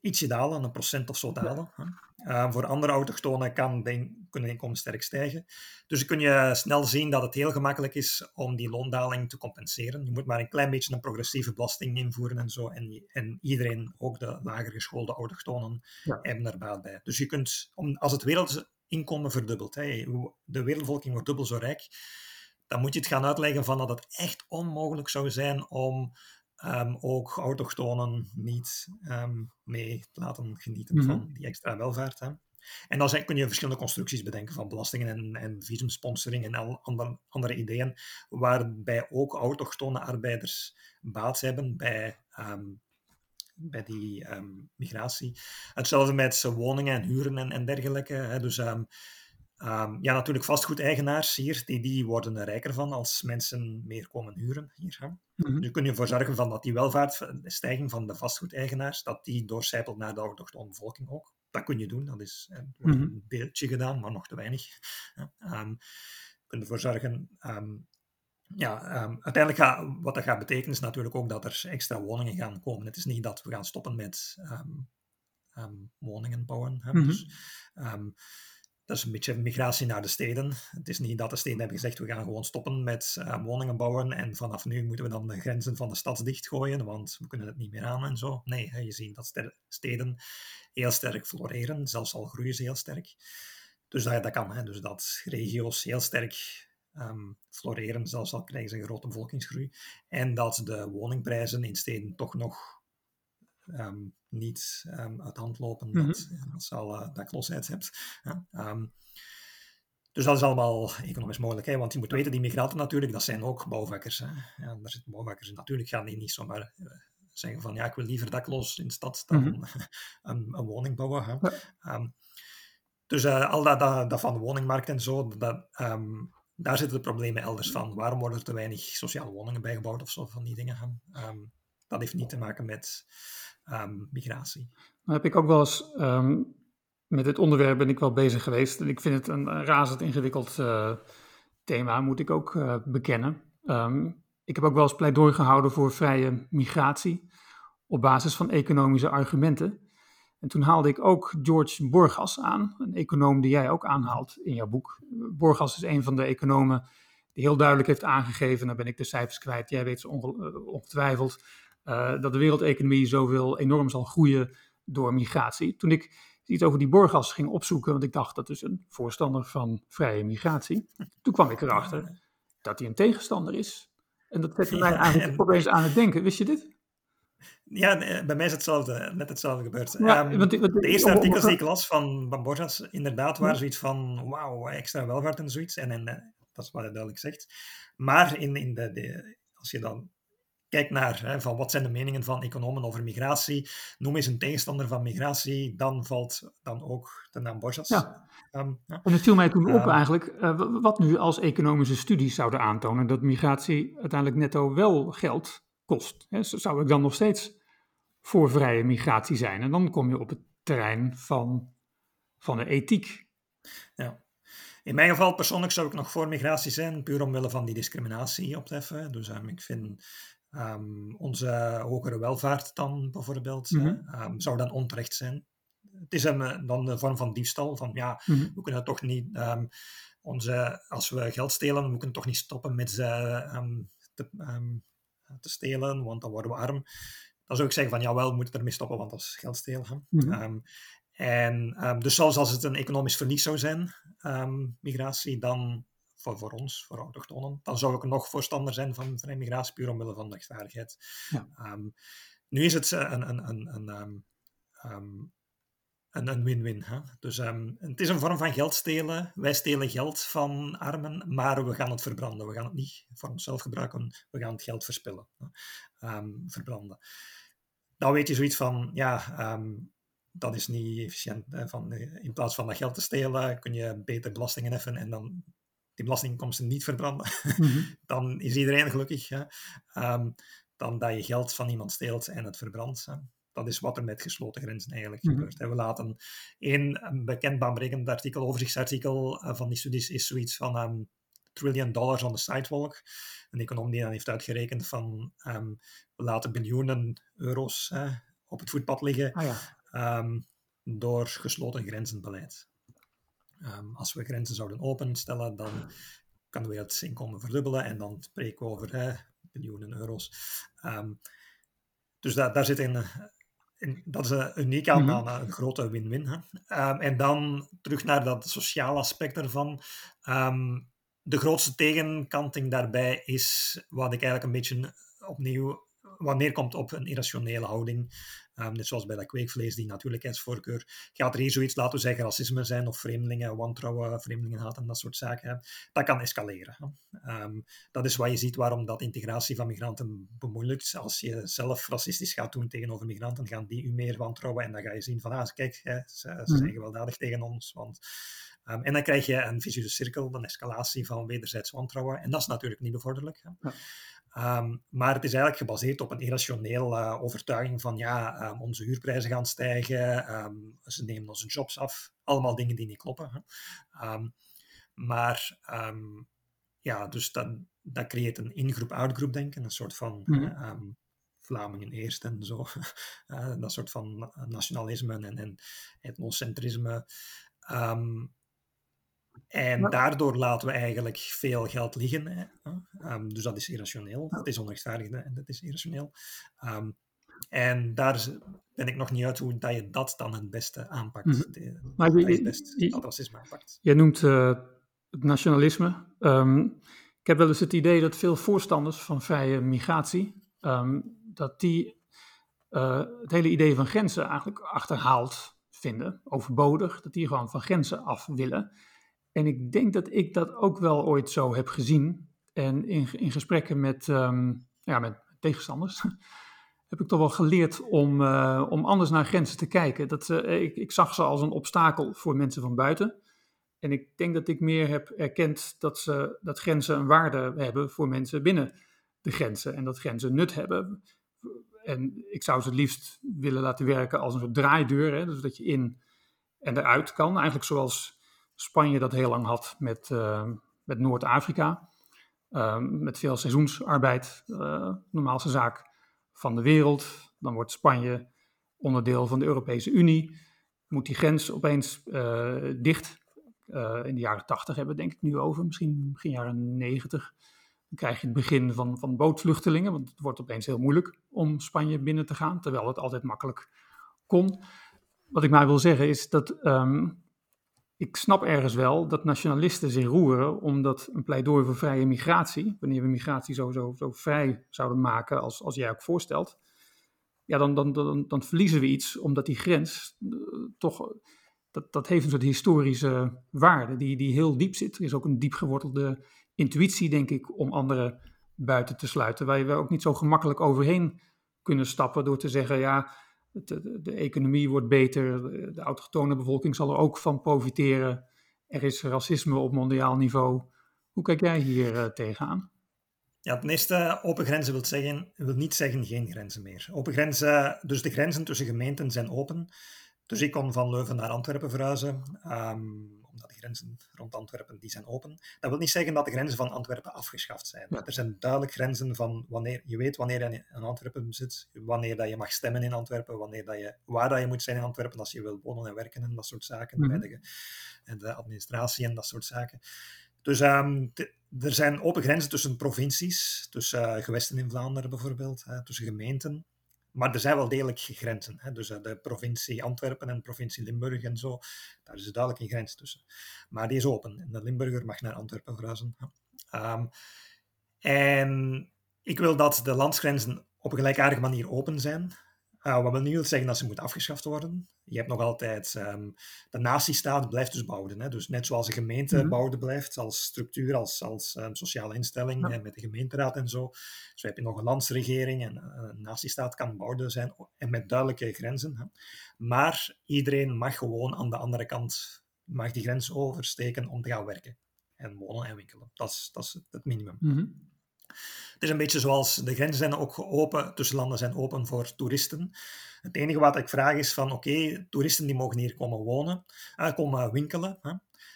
ietsje dalen, een procent of zo dalen. Uh, voor andere autochtonen kan de, kunnen inkomen sterk stijgen. Dus kun je snel zien dat het heel gemakkelijk is om die loondaling te compenseren. Je moet maar een klein beetje een progressieve belasting invoeren en zo. En, en iedereen, ook de lager geschoolde autochtonen, ja. hebben er baat bij. Dus je kunt, om, als het wereldinkomen verdubbelt, hè, de wereldvolking wordt dubbel zo rijk, dan moet je het gaan uitleggen van dat het echt onmogelijk zou zijn om um, ook autochtonen niet um, mee laten genieten mm -hmm. van die extra welvaart. Hè. En dan zijn, kun je verschillende constructies bedenken van belastingen en, en visumsponsoring en al andere, andere ideeën, waarbij ook autochtone arbeiders baat hebben bij, um, bij die migratie. Hetzelfde met woningen en huren en, en dergelijke. Hè. Dus Um, ja, natuurlijk vastgoedeigenaars hier, die, die worden er rijker van als mensen meer komen huren hier. Hè. Mm -hmm. Nu kun je ervoor zorgen van dat die welvaartstijging van de vastgoedeigenaars, dat die doorcijpelt naar de autochtone bevolking ook. Dat kun je doen, dat is wordt mm -hmm. een beeldje gedaan, maar nog te weinig. Um, je kunt ervoor zorgen... Um, ja, um, uiteindelijk gaat, wat dat gaat betekenen is natuurlijk ook dat er extra woningen gaan komen. Het is niet dat we gaan stoppen met woningen bouwen. Hè. Mm -hmm. Dus, dat is een beetje migratie naar de steden. Het is niet dat de steden hebben gezegd, we gaan gewoon stoppen met uh, woningen bouwen en vanaf nu moeten we dan de grenzen van de stad dichtgooien, want we kunnen het niet meer aan en zo. Nee, je ziet dat steden heel sterk floreren, zelfs al groeien ze heel sterk. Dus dat, dat kan, hè. dus dat regio's heel sterk um, floreren, zelfs al krijgen ze een grote bevolkingsgroei. En dat de woningprijzen in steden toch nog um, niet um, uit hand lopen mm -hmm. dat, als je al uh, dakloosheid hebt. Um, dus dat is allemaal economisch mogelijk. Hè? Want je moet weten, die migranten natuurlijk, dat zijn ook bouwvakkers. Hè? Ja, daar zitten bouwvakkers in. Natuurlijk gaan die niet zomaar uh, zeggen van ja, ik wil liever dakloos in de stad dan mm -hmm. een, een, woning bouwen. Hè? Ja. dus uh, al dat, dat, dat, van de woningmarkt en zo, dat, daar zitten de problemen elders van. Waarom worden er te weinig sociale woningen bijgebouwd of zo van die dingen? dat heeft niet te maken met um, migratie. Dan heb ik ook wel eens um, met dit onderwerp ben ik wel bezig geweest. En ik vind het een razend ingewikkeld uh, thema, moet ik ook uh, bekennen. Um, ik heb ook wel eens pleidooi gehouden voor vrije migratie op basis van economische argumenten. En toen haalde ik ook George Borgas aan, een econoom die jij ook aanhaalt in jouw boek. Borgas is een van de economen die heel duidelijk heeft aangegeven, dan ben ik de cijfers kwijt, jij weet ze ongetwijfeld, uh, dat de wereldeconomie zoveel enorm zal groeien door migratie. Toen ik iets over die Borgas ging opzoeken, want ik dacht dat is een voorstander van vrije migratie. Toen kwam ik erachter dat hij een tegenstander is. En dat zette mij eigenlijk opeens aan het denken. Wist je dit? Ja, bij mij is hetzelfde, net hetzelfde gebeurd. Ja, um, want, want, de eerste artikels die ik las van, van Borgas, inderdaad, waren zoiets van wauw, extra welvaart en zoiets. En, en dat is wat hij duidelijk zegt. Maar in, in de, de, als je dan kijk naar hè, van wat zijn de meningen van economen over migratie. Noem eens een tegenstander van migratie, dan valt dan ook de naam Borjas. Ja. Um, ja. En het viel mij toen op um, eigenlijk, uh, wat nu als economische studies zouden aantonen, dat migratie uiteindelijk netto wel geld kost. Hè, zou ik dan nog steeds voor vrije migratie zijn? En dan kom je op het terrein van, van de ethiek. Ja. In mijn geval persoonlijk zou ik nog voor migratie zijn, puur omwille van die discriminatie op te heffen. Dus um, ik vind Um, onze hogere welvaart dan bijvoorbeeld, mm -hmm. um, zou dan onterecht zijn. het is een, dan een vorm van diefstal. Van ja, Mhm. we kunnen toch niet. ehm, onze, als we geld stelen, we kunnen toch niet stoppen met ze ehm, te, ehm, te stelen, want dan worden we arm. Dan zou ik zeggen van jawel, we moeten ermee stoppen, want dat is geld stelen. Ehm, en ehm, dus zelfs als het een economisch verlies zou zijn, ehm, migratie, dan voor, voor ons, voor autochtonen, dan zou ik nog voorstander zijn van vrije migratie, puur omwille van rechtvaardigheid. Ja. Ehm, nu is het eh, een, een, een, een, ehm, ehm, een, win-win. hè. Dus het is een vorm van geld stelen. Wij stelen geld van armen, maar we gaan het verbranden. We gaan het niet voor onszelf gebruiken, we gaan het geld verspillen. verbranden. Dan weet je zoiets van, ja, dat is niet efficiënt. van, eh, in plaats van dat geld te stelen, kun je beter belastingen heffen en dan die belastinginkomsten niet verbranden. Mhm. dan is iedereen gelukkig. Hè? Ehm, dan dat je geld van iemand steelt en het verbrandt. Hè? Dat is wat er met gesloten grenzen eigenlijk Mhm. gebeurt. Hè? We laten één bekend baanbrekend artikel, overzichtsartikel eh, van die studies, is zoiets van ehm, trillion dollars on the sidewalk. Een econoom die dan heeft uitgerekend van ehm, we laten biljoenen euro's op het voetpad liggen Ah ja. door gesloten grenzenbeleid. Ehm, als we grenzen zouden openstellen, dan kan de wereldinkomen verdubbelen en dan spreken we over hè, miljoenen euro's. Ehm, dus daar, daar zit een, een- dat is een uniek aan, Mhm. aan een grote win-win. Ehm, en dan terug naar dat sociale aspect ervan. De grootste tegenkanting daarbij is wat ik eigenlijk een beetje opnieuw wat neerkomt op een irrationele houding. Ehm, net zoals bij dat kweekvlees, die natuurlijkheidsvoorkeur. Gaat er hier zoiets, laten we zeggen, racisme zijn of vreemdelingen, wantrouwen, vreemdelingen haten, dat soort zaken. hè. Dat kan escaleren. Ehm, dat is wat je ziet waarom dat integratie van migranten bemoeilijkt. Als je zelf racistisch gaat doen tegenover migranten, gaan die u meer wantrouwen en dan ga je zien van, ah, kijk, hè, ze, ze Mhm. zijn gewelddadig tegen ons. Want, ehm, en dan krijg je een vicieuze cirkel, een escalatie van wederzijds wantrouwen. En dat is natuurlijk niet bevorderlijk. Ja. Ehm, maar het is eigenlijk gebaseerd op een irrationele eh, overtuiging van ja, ehm, onze huurprijzen gaan stijgen, ehm, ze nemen onze jobs af. Allemaal dingen die niet kloppen. Hè. Maar ja, dus dat, dat creëert een in-groep-out-groep denken, een soort van ehm, Vlamingen eerst en zo. Eh, dat soort van na- nationalisme en, en etnocentrisme. En daardoor laten we eigenlijk veel geld liggen. Hè. Ehm, dus dat is irrationeel. Dat is onrechtvaardig en dat is irrationeel. Ehm, en daar ben ik nog niet uit hoe dat je dat dan het beste aanpakt. Mhm. De- Maar je- je het best je- dat racisme aanpakt. Jij noemt eh, het nationalisme. Ehm, ik heb wel eens het idee dat veel voorstanders van vrije migratie, dat die eh, het hele idee van grenzen eigenlijk achterhaald vinden, overbodig, dat die gewoon van grenzen af willen. En ik denk dat ik dat ook wel ooit zo heb gezien. En in, in gesprekken met, ehm, ja, met tegenstanders heb ik toch wel geleerd om, eh, om anders naar grenzen te kijken. Dat, eh, ik, ik zag ze als een obstakel voor mensen van buiten. En ik denk dat ik meer heb erkend dat, ze, dat grenzen een waarde hebben voor mensen binnen de grenzen. En dat grenzen nut hebben. En ik zou ze het liefst willen laten werken als een soort draaideur. Hè? Dus dat je in en eruit kan. Eigenlijk zoals Spanje dat heel lang had met, eh, met Noord-Afrika. Ehm, met veel seizoensarbeid. eh, normaalste zaak van de wereld. Dan wordt Spanje onderdeel van de Europese Unie. Moet die grens opeens eh, dicht. In de jaren 80 hebben we denk ik nu over. Misschien begin jaren 90. Dan krijg je het begin van, van bootvluchtelingen. Want het wordt opeens heel moeilijk om Spanje binnen te gaan. Terwijl het altijd makkelijk kon. Wat ik maar wil zeggen is dat ehm, ik snap ergens wel dat nationalisten zich roeren omdat een pleidooi voor vrije migratie, wanneer we migratie zo, zo vrij zouden maken als, als jij ook voorstelt, ja, dan, dan, dan, dan verliezen we iets omdat die grens eh, toch, dat, dat heeft een soort historische waarde die, die heel diep zit. Er is ook een diep gewortelde intuïtie, denk ik, om anderen buiten te sluiten, waar we ook niet zo gemakkelijk overheen kunnen stappen door te zeggen, ja, de, de, de economie wordt beter, de, autochtone bevolking zal er ook van profiteren. Er is racisme op mondiaal niveau. Hoe kijk jij hier uh, tegenaan? Ja, ten eerste, open grenzen wil, zeggen, wil niet zeggen geen grenzen meer. Open grenzen, dus de grenzen tussen gemeenten zijn open. Dus ik kon van Leuven naar Antwerpen verhuizen, omdat grenzen rond Antwerpen die zijn open. Dat wil niet zeggen dat de grenzen van Antwerpen afgeschaft zijn. Er zijn duidelijk grenzen van wanneer je weet wanneer je in Antwerpen zit, wanneer dat je mag stemmen in Antwerpen, wanneer dat je, waar dat je moet zijn in Antwerpen als je wil wonen en werken en dat soort zaken, mm bij de, en de administratie en dat soort zaken. Dus ehm, er zijn open grenzen tussen provincies, tussen uh, gewesten in Vlaanderen bijvoorbeeld, tussen gemeenten. Maar er zijn wel degelijk grenzen. Hè. Dus uh, de provincie Antwerpen en de provincie Limburg en zo, daar is duidelijk een grens tussen. Maar die is open en de Limburger mag naar Antwerpen verhuizen. Um, en ik wil dat de landsgrenzen op een gelijkaardige manier open zijn. Uh, wat wil niet zeggen dat ze moeten afgeschaft worden. Je hebt nog altijd, um, de natiestaat blijft dus bouwen. Hè? Dus net zoals een gemeente mm bouwen blijft, als structuur, als, als um, sociale instelling, ja. met de gemeenteraad en zo. Zo heb je nog een landsregering en uh, een natiestaat kan bouwen zijn, en met duidelijke grenzen. Hè? Maar iedereen mag gewoon aan de andere kant, mag die grens oversteken om te gaan werken. En wonen en winkelen. Dat is, dat is het minimum. Mm -hmm. Het is een beetje zoals de grenzen zijn ook open, tussen landen zijn open voor toeristen. Het enige wat ik vraag is van oké, toeristen die mogen hier komen wonen, uh, komen winkelen. Hè.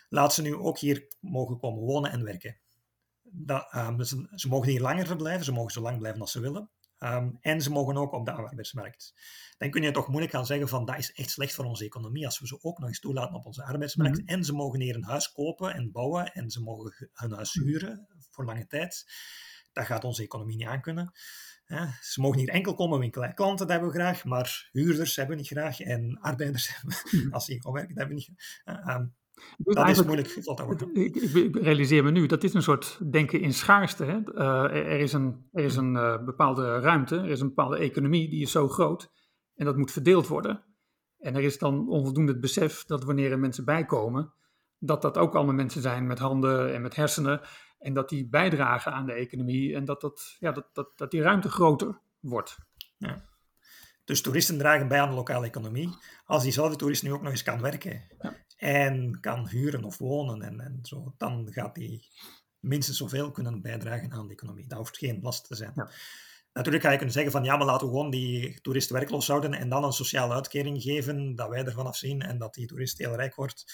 Laat ze nu ook hier mogen komen wonen en werken. Dat, um, ze, ze, mogen hier langer verblijven, ze mogen zo lang blijven als ze willen. Um, en ze mogen ook op de arbeidsmarkt. Dan kun je toch moeilijk gaan zeggen van dat is echt slecht voor onze economie als we ze ook nog eens toelaten op onze arbeidsmarkt. Mm -hmm. En ze mogen hier een huis kopen en bouwen en ze mogen hun huis huren voor lange tijd dat gaat onze economie niet aankunnen. Ja, ze mogen hier enkel komen winkelen. Klanten dat hebben we graag, maar huurders hebben we niet graag. En arbeiders, als ze hier werken, dat hebben we niet graag. Um, dat is moeilijk. Ik, ik, realiseer me nu, dat is een soort denken in schaarste. Hè? Uh, er is een, er is een uh, bepaalde ruimte, er is een bepaalde economie, die is zo groot. En dat moet verdeeld worden. En er is dan onvoldoende het besef dat wanneer er mensen bijkomen, dat dat ook allemaal mensen zijn met handen en met hersenen. En dat die bijdragen aan de economie en dat, dat, ja, dat, dat, dat die ruimte groter wordt. Ja. Dus toeristen dragen bij aan de lokale economie. Als diezelfde toerist nu ook nog eens kan werken ja. en kan huren of wonen en, en zo, dan gaat die minstens zoveel kunnen bijdragen aan de economie. Dat hoeft geen last te zijn. Ja. Natuurlijk ga je kunnen zeggen van ja, maar laten we gewoon die toerist werkloos houden en dan een sociale uitkering geven, dat wij ervan afzien en dat die toerist heel rijk wordt.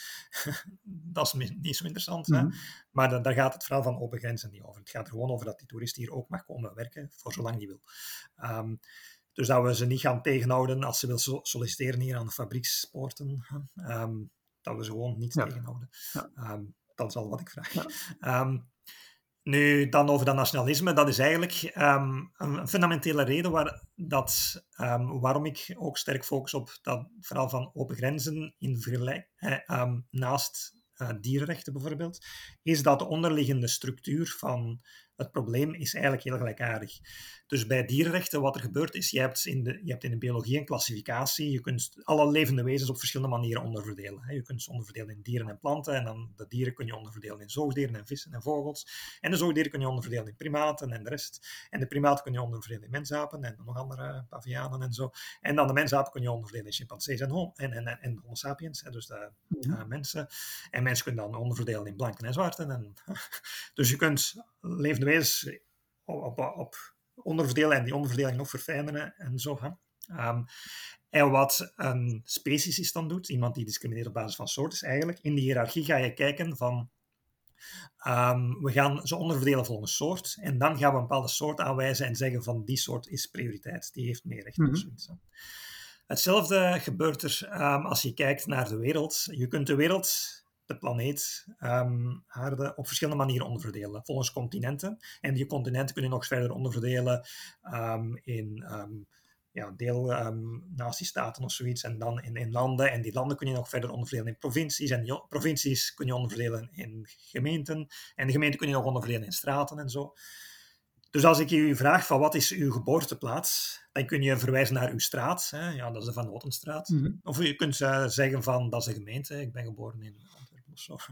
dat is niet zo interessant. Mm -hmm. hè? Maar da daar gaat het vooral van open grenzen niet over. Het gaat er gewoon over dat die toerist hier ook mag komen werken, voor zolang die wil. Um, dus dat we ze niet gaan tegenhouden als ze wil so solliciteren hier aan de fabriekspoorten. Um, dat we ze gewoon niet ja. tegenhouden. Ja. Um, dat is al wat ik vraag. Ja. Nu, dan over dat nationalisme. Dat is eigenlijk um, een fundamentele reden waar, dat, um, waarom ik ook sterk focus op dat verhaal van open grenzen in vergelijk, eh, um, naast uh, dierenrechten bijvoorbeeld, is dat de onderliggende structuur van het probleem is eigenlijk heel gelijkaardig. Dus bij dierenrechten, wat er gebeurt is, je hebt in de, je hebt in de biologie een klassificatie. Je kunt alle levende wezens op verschillende manieren onderverdelen. Je kunt ze onderverdelen in dieren en planten. En dan de dieren kun je onderverdelen in zoogdieren en vissen en vogels. En de zoogdieren kun je onderverdelen in primaten en de rest. En de primaten kun je onderverdelen in mensapen en nog andere pavianen en zo. En dan de mensapen kun je onderverdelen in chimpansees en, hom en, en, en homo sapiens, dus de mensen. En mensen kunnen dan onderverdelen in blanken en zwarten. En, dus je kunt levende wezens op, op, op onderverdelen en die onderverdeling nog verfijnen en zo. Hè. Um, en wat een speciesist dan doet, iemand die discrimineert op basis van soort, is eigenlijk in de hiërarchie ga je kijken van um, we gaan ze onderverdelen volgens soort en dan gaan we een bepaalde soort aanwijzen en zeggen van die soort is prioriteit, die heeft meer recht. Zoiets. Hetzelfde gebeurt er um, als je kijkt naar de wereld. Je kunt de wereld de planeet um, aarde op verschillende manieren onderverdelen, volgens continenten. En die continenten kunnen nog verder onderverdelen um, in um, ja, deel-natiestaten of zoiets, en dan in, in, landen. En die landen kun je nog verder onderverdelen in provincies. En die provincies kun je onderverdelen in gemeenten. En de gemeenten kun je nog onderverdelen in straten en zo. Dus als ik u vraag van wat is uw geboorteplaats, dan kun je verwijzen naar uw straat. Hè? Ja, dat is de Van Notenstraat. Mm -hmm. Of je kunt uh, zeggen van dat is een gemeente. Ik ben geboren in of,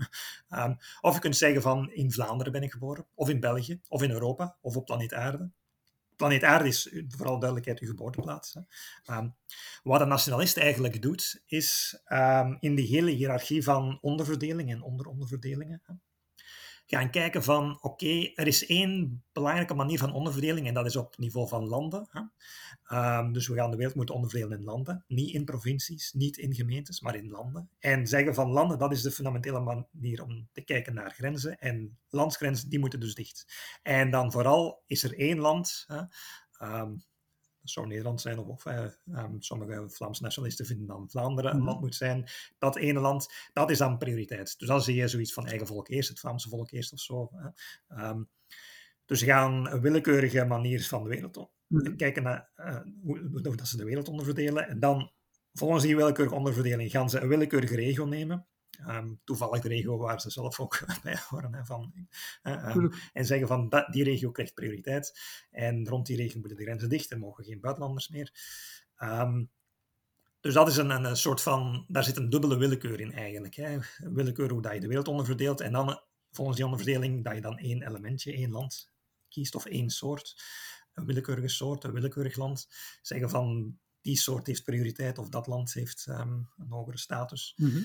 um, of je kunt zeggen van in Vlaanderen ben ik geboren, of in België, of in Europa, of op planeet Aarde. Planeet Aarde is vooral duidelijkheid uw geboorteplaats. Um, wat een nationalist eigenlijk doet, is um, in die hele hiërarchie van onderverdeling en onderonderverdelingen, gaan kijken van, oké, er is één belangrijke manier van onderverdeling en dat is op niveau van landen. Hè? Um, dus we gaan de wereld moeten onderverdelen in landen, niet in provincies, niet in gemeentes, maar in landen. En zeggen van landen, dat is de fundamentele manier om te kijken naar grenzen. En landsgrenzen, die moeten dus dicht. En dan vooral is er één land, hè, dat zou Nederland zijn, of, of uh, um, sommige Vlaamse nationalisten vinden dan Vlaanderen een mhm. land moet zijn. Dat ene land, dat is dan prioriteit. Dus dan zie je zoiets van eigen volk eerst, het Vlaamse volk eerst of zo. Um, dus ze gaan een willekeurige manier van de wereld op. Mhm. Kijken naar uh, hoe, hoe, dat ze de wereld onderverdelen. En dan, volgens die willekeurige onderverdeling, gaan ze een willekeurige regio nemen. Um, toevallig de regio waar ze zelf ook bij horen. van, um, en zeggen van dat, die regio krijgt prioriteit. En rond die regio moeten de grenzen dicht en mogen geen buitenlanders meer. Um, dus dat is een, een, soort van, daar zit een dubbele willekeur in eigenlijk. Hè. Willekeur hoe dat je de wereld onderverdeelt. En dan volgens die onderverdeling dat je dan één elementje, één land kiest of één soort. Een willekeurige soort, een willekeurig land. Zeggen van die soort heeft prioriteit of dat land heeft een hogere status. Mm -hmm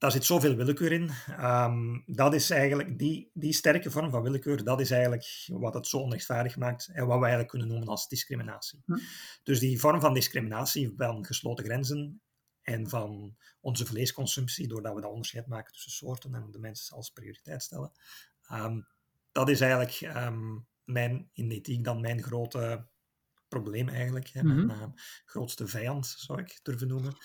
daar zit zoveel willekeur in. Um, dat is eigenlijk, die, die sterke vorm van willekeur, dat is eigenlijk wat het zo onrechtvaardig maakt en wat we eigenlijk kunnen noemen als discriminatie. Hm. Dus die vorm van discriminatie van gesloten grenzen en van onze vleesconsumptie, doordat we dat onderscheid maken tussen soorten en de mensen als prioriteit stellen, um, dat is eigenlijk um, mijn, in ethiek dan mijn grote probleem eigenlijk. Hè, Mijn uh, grootste vijand, zou ik durven noemen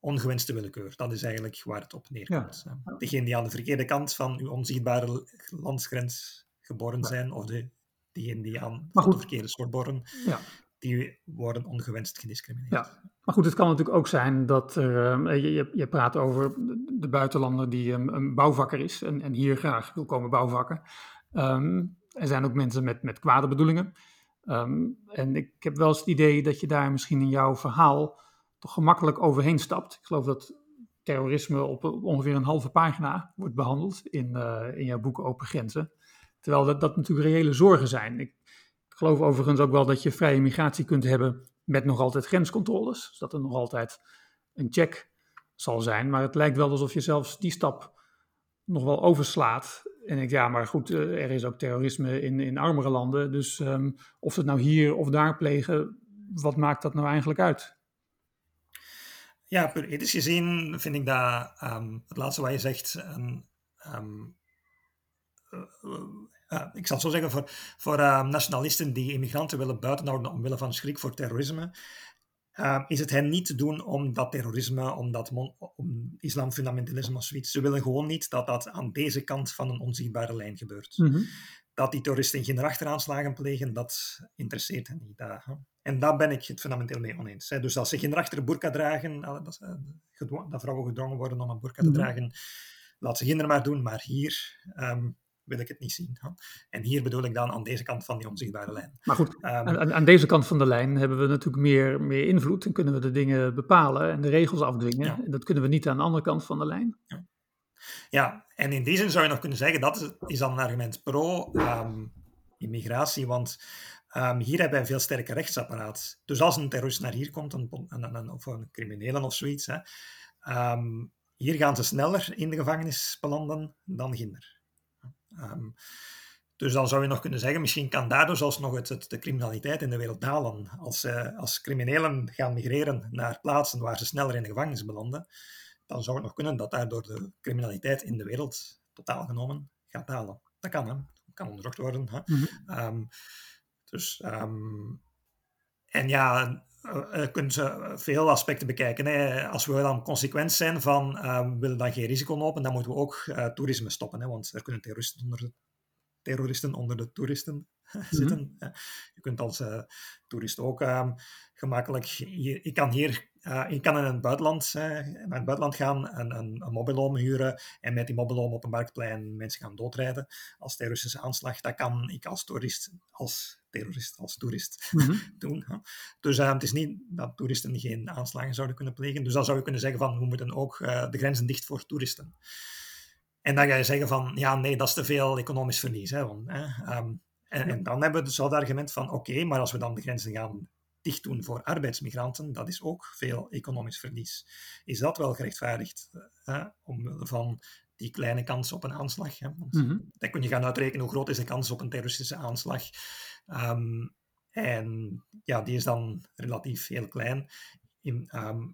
ongewenste willekeur. Dat is eigenlijk waar het op neerkomt. Ja. Degene die aan de verkeerde kant van uw onzichtbare landsgrens geboren zijn, of de, diegenen die aan de verkeerde soort boren, ja. die worden ongewenst gediscrimineerd. Ja. Maar goed, het kan natuurlijk ook zijn dat er, uh, je, je praat over de buitenlander die um, een bouwvakker is en, en, hier graag wil komen bouwvakken. Um, er zijn ook mensen met, met kwade bedoelingen. Um, en ik heb wel eens het idee dat je daar misschien in jouw verhaal toch gemakkelijk overheen stapt. Ik geloof dat terrorisme op ongeveer een halve pagina wordt behandeld in, uh, in jouw boek Open Grenzen. Terwijl dat, dat natuurlijk reële zorgen zijn. Ik, ik, geloof overigens ook wel dat je vrije migratie kunt hebben met nog altijd grenscontroles. Dus dat er nog altijd een check zal zijn. Maar het lijkt wel alsof je zelfs die stap nog wel overslaat. En ik ja, maar goed, eh, er is ook terrorisme in, in armere landen. Dus um, of het nou hier of daar plegen, wat maakt dat nou eigenlijk uit? Ja, puur ethisch gezien vind ik dat um, het laatste wat je zegt. Um, uh, uh, ik zal het zo zeggen, voor, voor nationalisten die immigranten willen buitenhouden omwille van schrik voor terrorisme, is het hen niet te doen om dat terrorisme, om, dat om islamfundamentalisme of zoiets. Ze willen gewoon niet dat dat aan deze kant van een onzichtbare lijn gebeurt. -hmm dat die terroristen geen erachteraanslagen plegen, dat interesseert hen niet. Dat, en daar ben ik het fundamenteel mee oneens. Hè. Dus als ze geen achter burka dragen, dat, dat, vrouwen gedwongen worden om een burka te mhm. dragen, laat ze geen maar doen. Maar hier um, wil ik het niet zien. Hè. En hier bedoel ik dan aan deze kant van die onzichtbare lijn. Maar goed, um, aan, aan, deze kant van de lijn hebben we natuurlijk meer, meer invloed en kunnen we de dingen bepalen en de regels afdwingen. Ja. En dat kunnen we niet aan de andere kant van de lijn. Ja. Ja, en in die zin zou je nog kunnen zeggen dat is dan een argument pro-immigratie, ehm, want um, hier hebben wij een veel sterker rechtsapparaat. Dus als een terrorist naar hier komt, een, een, een, of een criminele of zoiets, hè, um, hier gaan ze sneller in de gevangenis belanden dan ginder. dus dan zou je nog kunnen zeggen, misschien kan daardoor zelfs nog het, de criminaliteit in de wereld dalen. Als, uh, als criminelen gaan migreren naar plaatsen waar ze sneller in de gevangenis belanden, dan zou het nog kunnen dat daardoor de criminaliteit in de wereld totaal genomen gaat dalen. Dat kan, hè. Dat kan onderzocht worden. Hè. Mm -hmm. dus, um, en ja, uh, kunnen ze veel aspecten bekijken. Hè. Als we dan consequent zijn van um, we willen dan geen risico lopen, dan moeten we ook uh, toerisme stoppen. Hè, want er kunnen terroristen onder de, terroristen onder de toeristen zitten. Mm Je kunt als toerist ook gemakkelijk... Je, je kan hier uh, je kan in het buitenland, uh, naar het buitenland gaan en een, een mobiloom huren en met die mobiloom op een marktplein mensen gaan doodrijden als terroristische aanslag. Dat kan ik als toerist, als terrorist, als toerist mm -hmm. doen. Hè. Dus uh, het is niet dat toeristen geen aanslagen zouden kunnen plegen. Dus dan zou je kunnen zeggen van we moeten ook de grenzen dicht voor toeristen. En dan ga je zeggen van ja, nee, dat is te veel economisch verlies. Hè, want, um, en, en, dan hebben we dus al het argument van oké, maar als we dan de grenzen gaan dicht doen voor arbeidsmigranten, dat is ook veel economisch verlies. Is dat wel gerechtvaardigd? Eh, omwille van die kleine kans op een aanslag. Hè? Want Mhm. dan kun je gaan uitrekenen hoe groot is de kans op een terroristische aanslag. Ehm, en ja, die is dan relatief heel klein. In, ehm,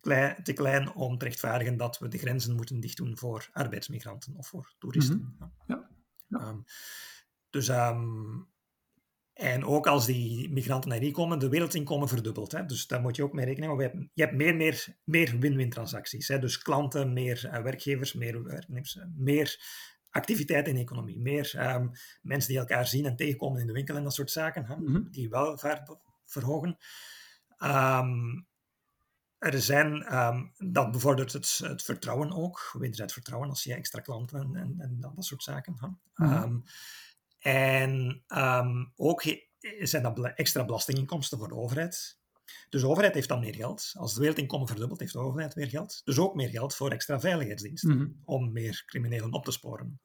klein, te klein om te rechtvaardigen dat we de grenzen moeten dichtdoen voor arbeidsmigranten of voor toeristen. Mhm. Ja, ja. Ehm, dus, en ook als die migranten naar hier komen, de wereldinkomen verdubbelt. Hè? Dus daar moet je ook mee rekenen. Hebben, je hebt meer, meer, meer win-win transacties. Hè? Dus klanten, meer eh, werkgevers, meer werknemers, eh, meer activiteit in de economie. Meer ehm, mensen die elkaar zien en tegenkomen in de winkel en dat soort zaken, hè? Mhm. die welvaart verhogen. Ehm, er zijn, ehm, dat bevordert het, het vertrouwen ook, wederzijds vertrouwen als je extra klanten en, en, en dat, soort zaken. Ehm, en ehm, ook zijn dat extra belastinginkomsten voor de overheid. Dus de overheid heeft dan meer geld. Als het wereldinkomen verdubbelt, heeft de overheid meer geld. Dus ook meer geld voor extra veiligheidsdiensten, Mhm. om meer criminelen op te sporen.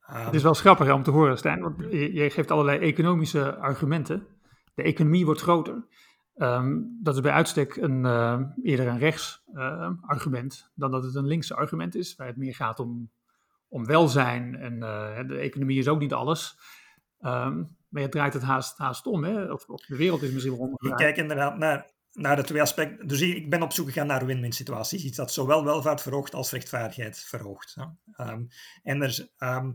Ehm, Het is wel grappig om te horen, Stijn, want je, je geeft allerlei economische argumenten. De economie wordt groter. Ehm, dat is bij uitstek een, eh, eerder een rechts eh, argument dan dat het een linkse argument is, waar het meer gaat om, om welzijn. En eh, de economie is ook niet alles. Ehm, maar je draait het haast, haast om, hè? Of, of de wereld is misschien wel Ik omgedraaid. kijk inderdaad naar, naar de twee aspecten. Dus ik ben op zoek gegaan naar win-win situaties. Iets dat zowel welvaart verhoogt als rechtvaardigheid verhoogt. Ehm, en er, ehm,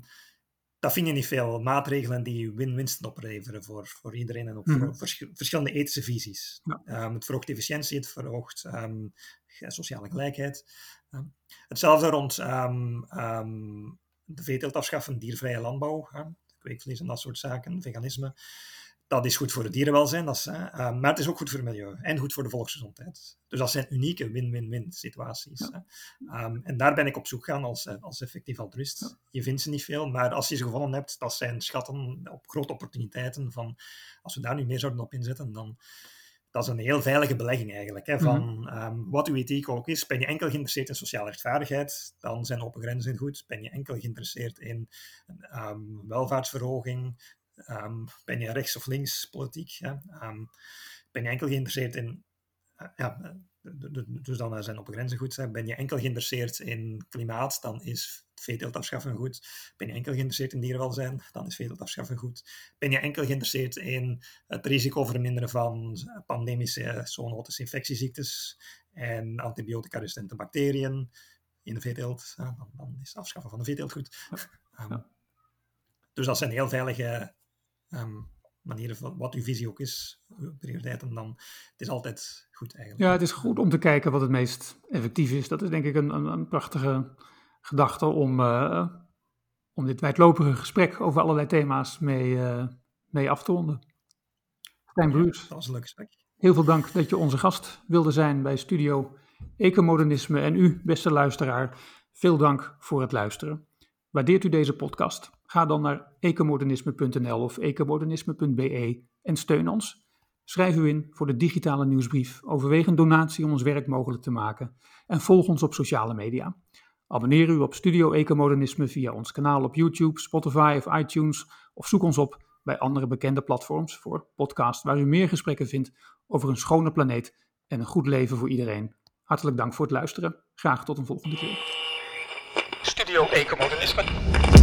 dat vind je niet veel maatregelen die win-winsten opleveren voor, voor iedereen en ook Mhm. voor vers- verschillende ethische visies. Ja. Het verhoogt efficiëntie, het verhoogt sociale gelijkheid. Ehm, hetzelfde rond ehm, ehm, de veeteelt afschaffen, diervrije landbouw, kweekvlees en dat soort zaken, veganisme. Dat is goed voor het dierenwelzijn, dat is, maar het is ook goed voor het milieu en goed voor de volksgezondheid. Dus dat zijn unieke win-win-win situaties. En daar ben ik op zoek gaan als, eh, als effectief altruïst. Je vindt ze niet veel, maar als je ze gevonden hebt, dat zijn schatten op grote opportuniteiten. Van, als we daar nu meer zouden op inzetten, dan dat is een heel veilige belegging eigenlijk. Hè, van ehm, wat uw ethiek ook is, ben je enkel geïnteresseerd in sociale rechtvaardigheid, dan zijn open grenzen goed. Ben je enkel geïnteresseerd in ehm, welvaartsverhoging, Ehm, ben je rechts of links politiek? Hè? Ben je enkel geïnteresseerd in. eh, ja, dus dan eh, zijn op grenzen goed. Ben je enkel geïnteresseerd in klimaat, dan is veeteelt afschaffen goed. Ben je enkel geïnteresseerd in dierenwelzijn, dan is veeteelt afschaffen goed. Ben je enkel geïnteresseerd in het risico verminderen van pandemische zoonotische infectieziektes en antibiotica-resistente bacteriën in de veeteelt, dan, dan is het afschaffen van de veeteelt goed. Ehm. Dus dat zijn heel veilige ehm, manieren van wat uw visie ook is, uw prioriteiten, dan het is altijd goed eigenlijk. Ja, het is goed om te kijken wat het meest effectief is. Dat is denk ik een, een, een prachtige gedachte om, eh, om dit wijdlopige gesprek over allerlei thema's mee, eh, mee af te ronden. Stijn Bruurs, Dat was een leuk gesprek. heel veel dank dat je onze gast wilde zijn bij Studio Ecomodernisme. En u, beste luisteraar, veel dank voor het luisteren. Waardeert u deze podcast? Ga dan naar ecomodernisme.nl of ecomodernisme.be en steun ons. Schrijf u in voor de digitale nieuwsbrief. Overweeg een donatie om ons werk mogelijk te maken. En volg ons op sociale media. Abonneer u op Studio Ecomodernisme via ons kanaal op YouTube, Spotify of iTunes. Of zoek ons op bij andere bekende platforms voor podcasts waar u meer gesprekken vindt over een schone planeet en een goed leven voor iedereen. Hartelijk dank voor het luisteren. Graag tot een volgende keer. Studio Ecomodernisme.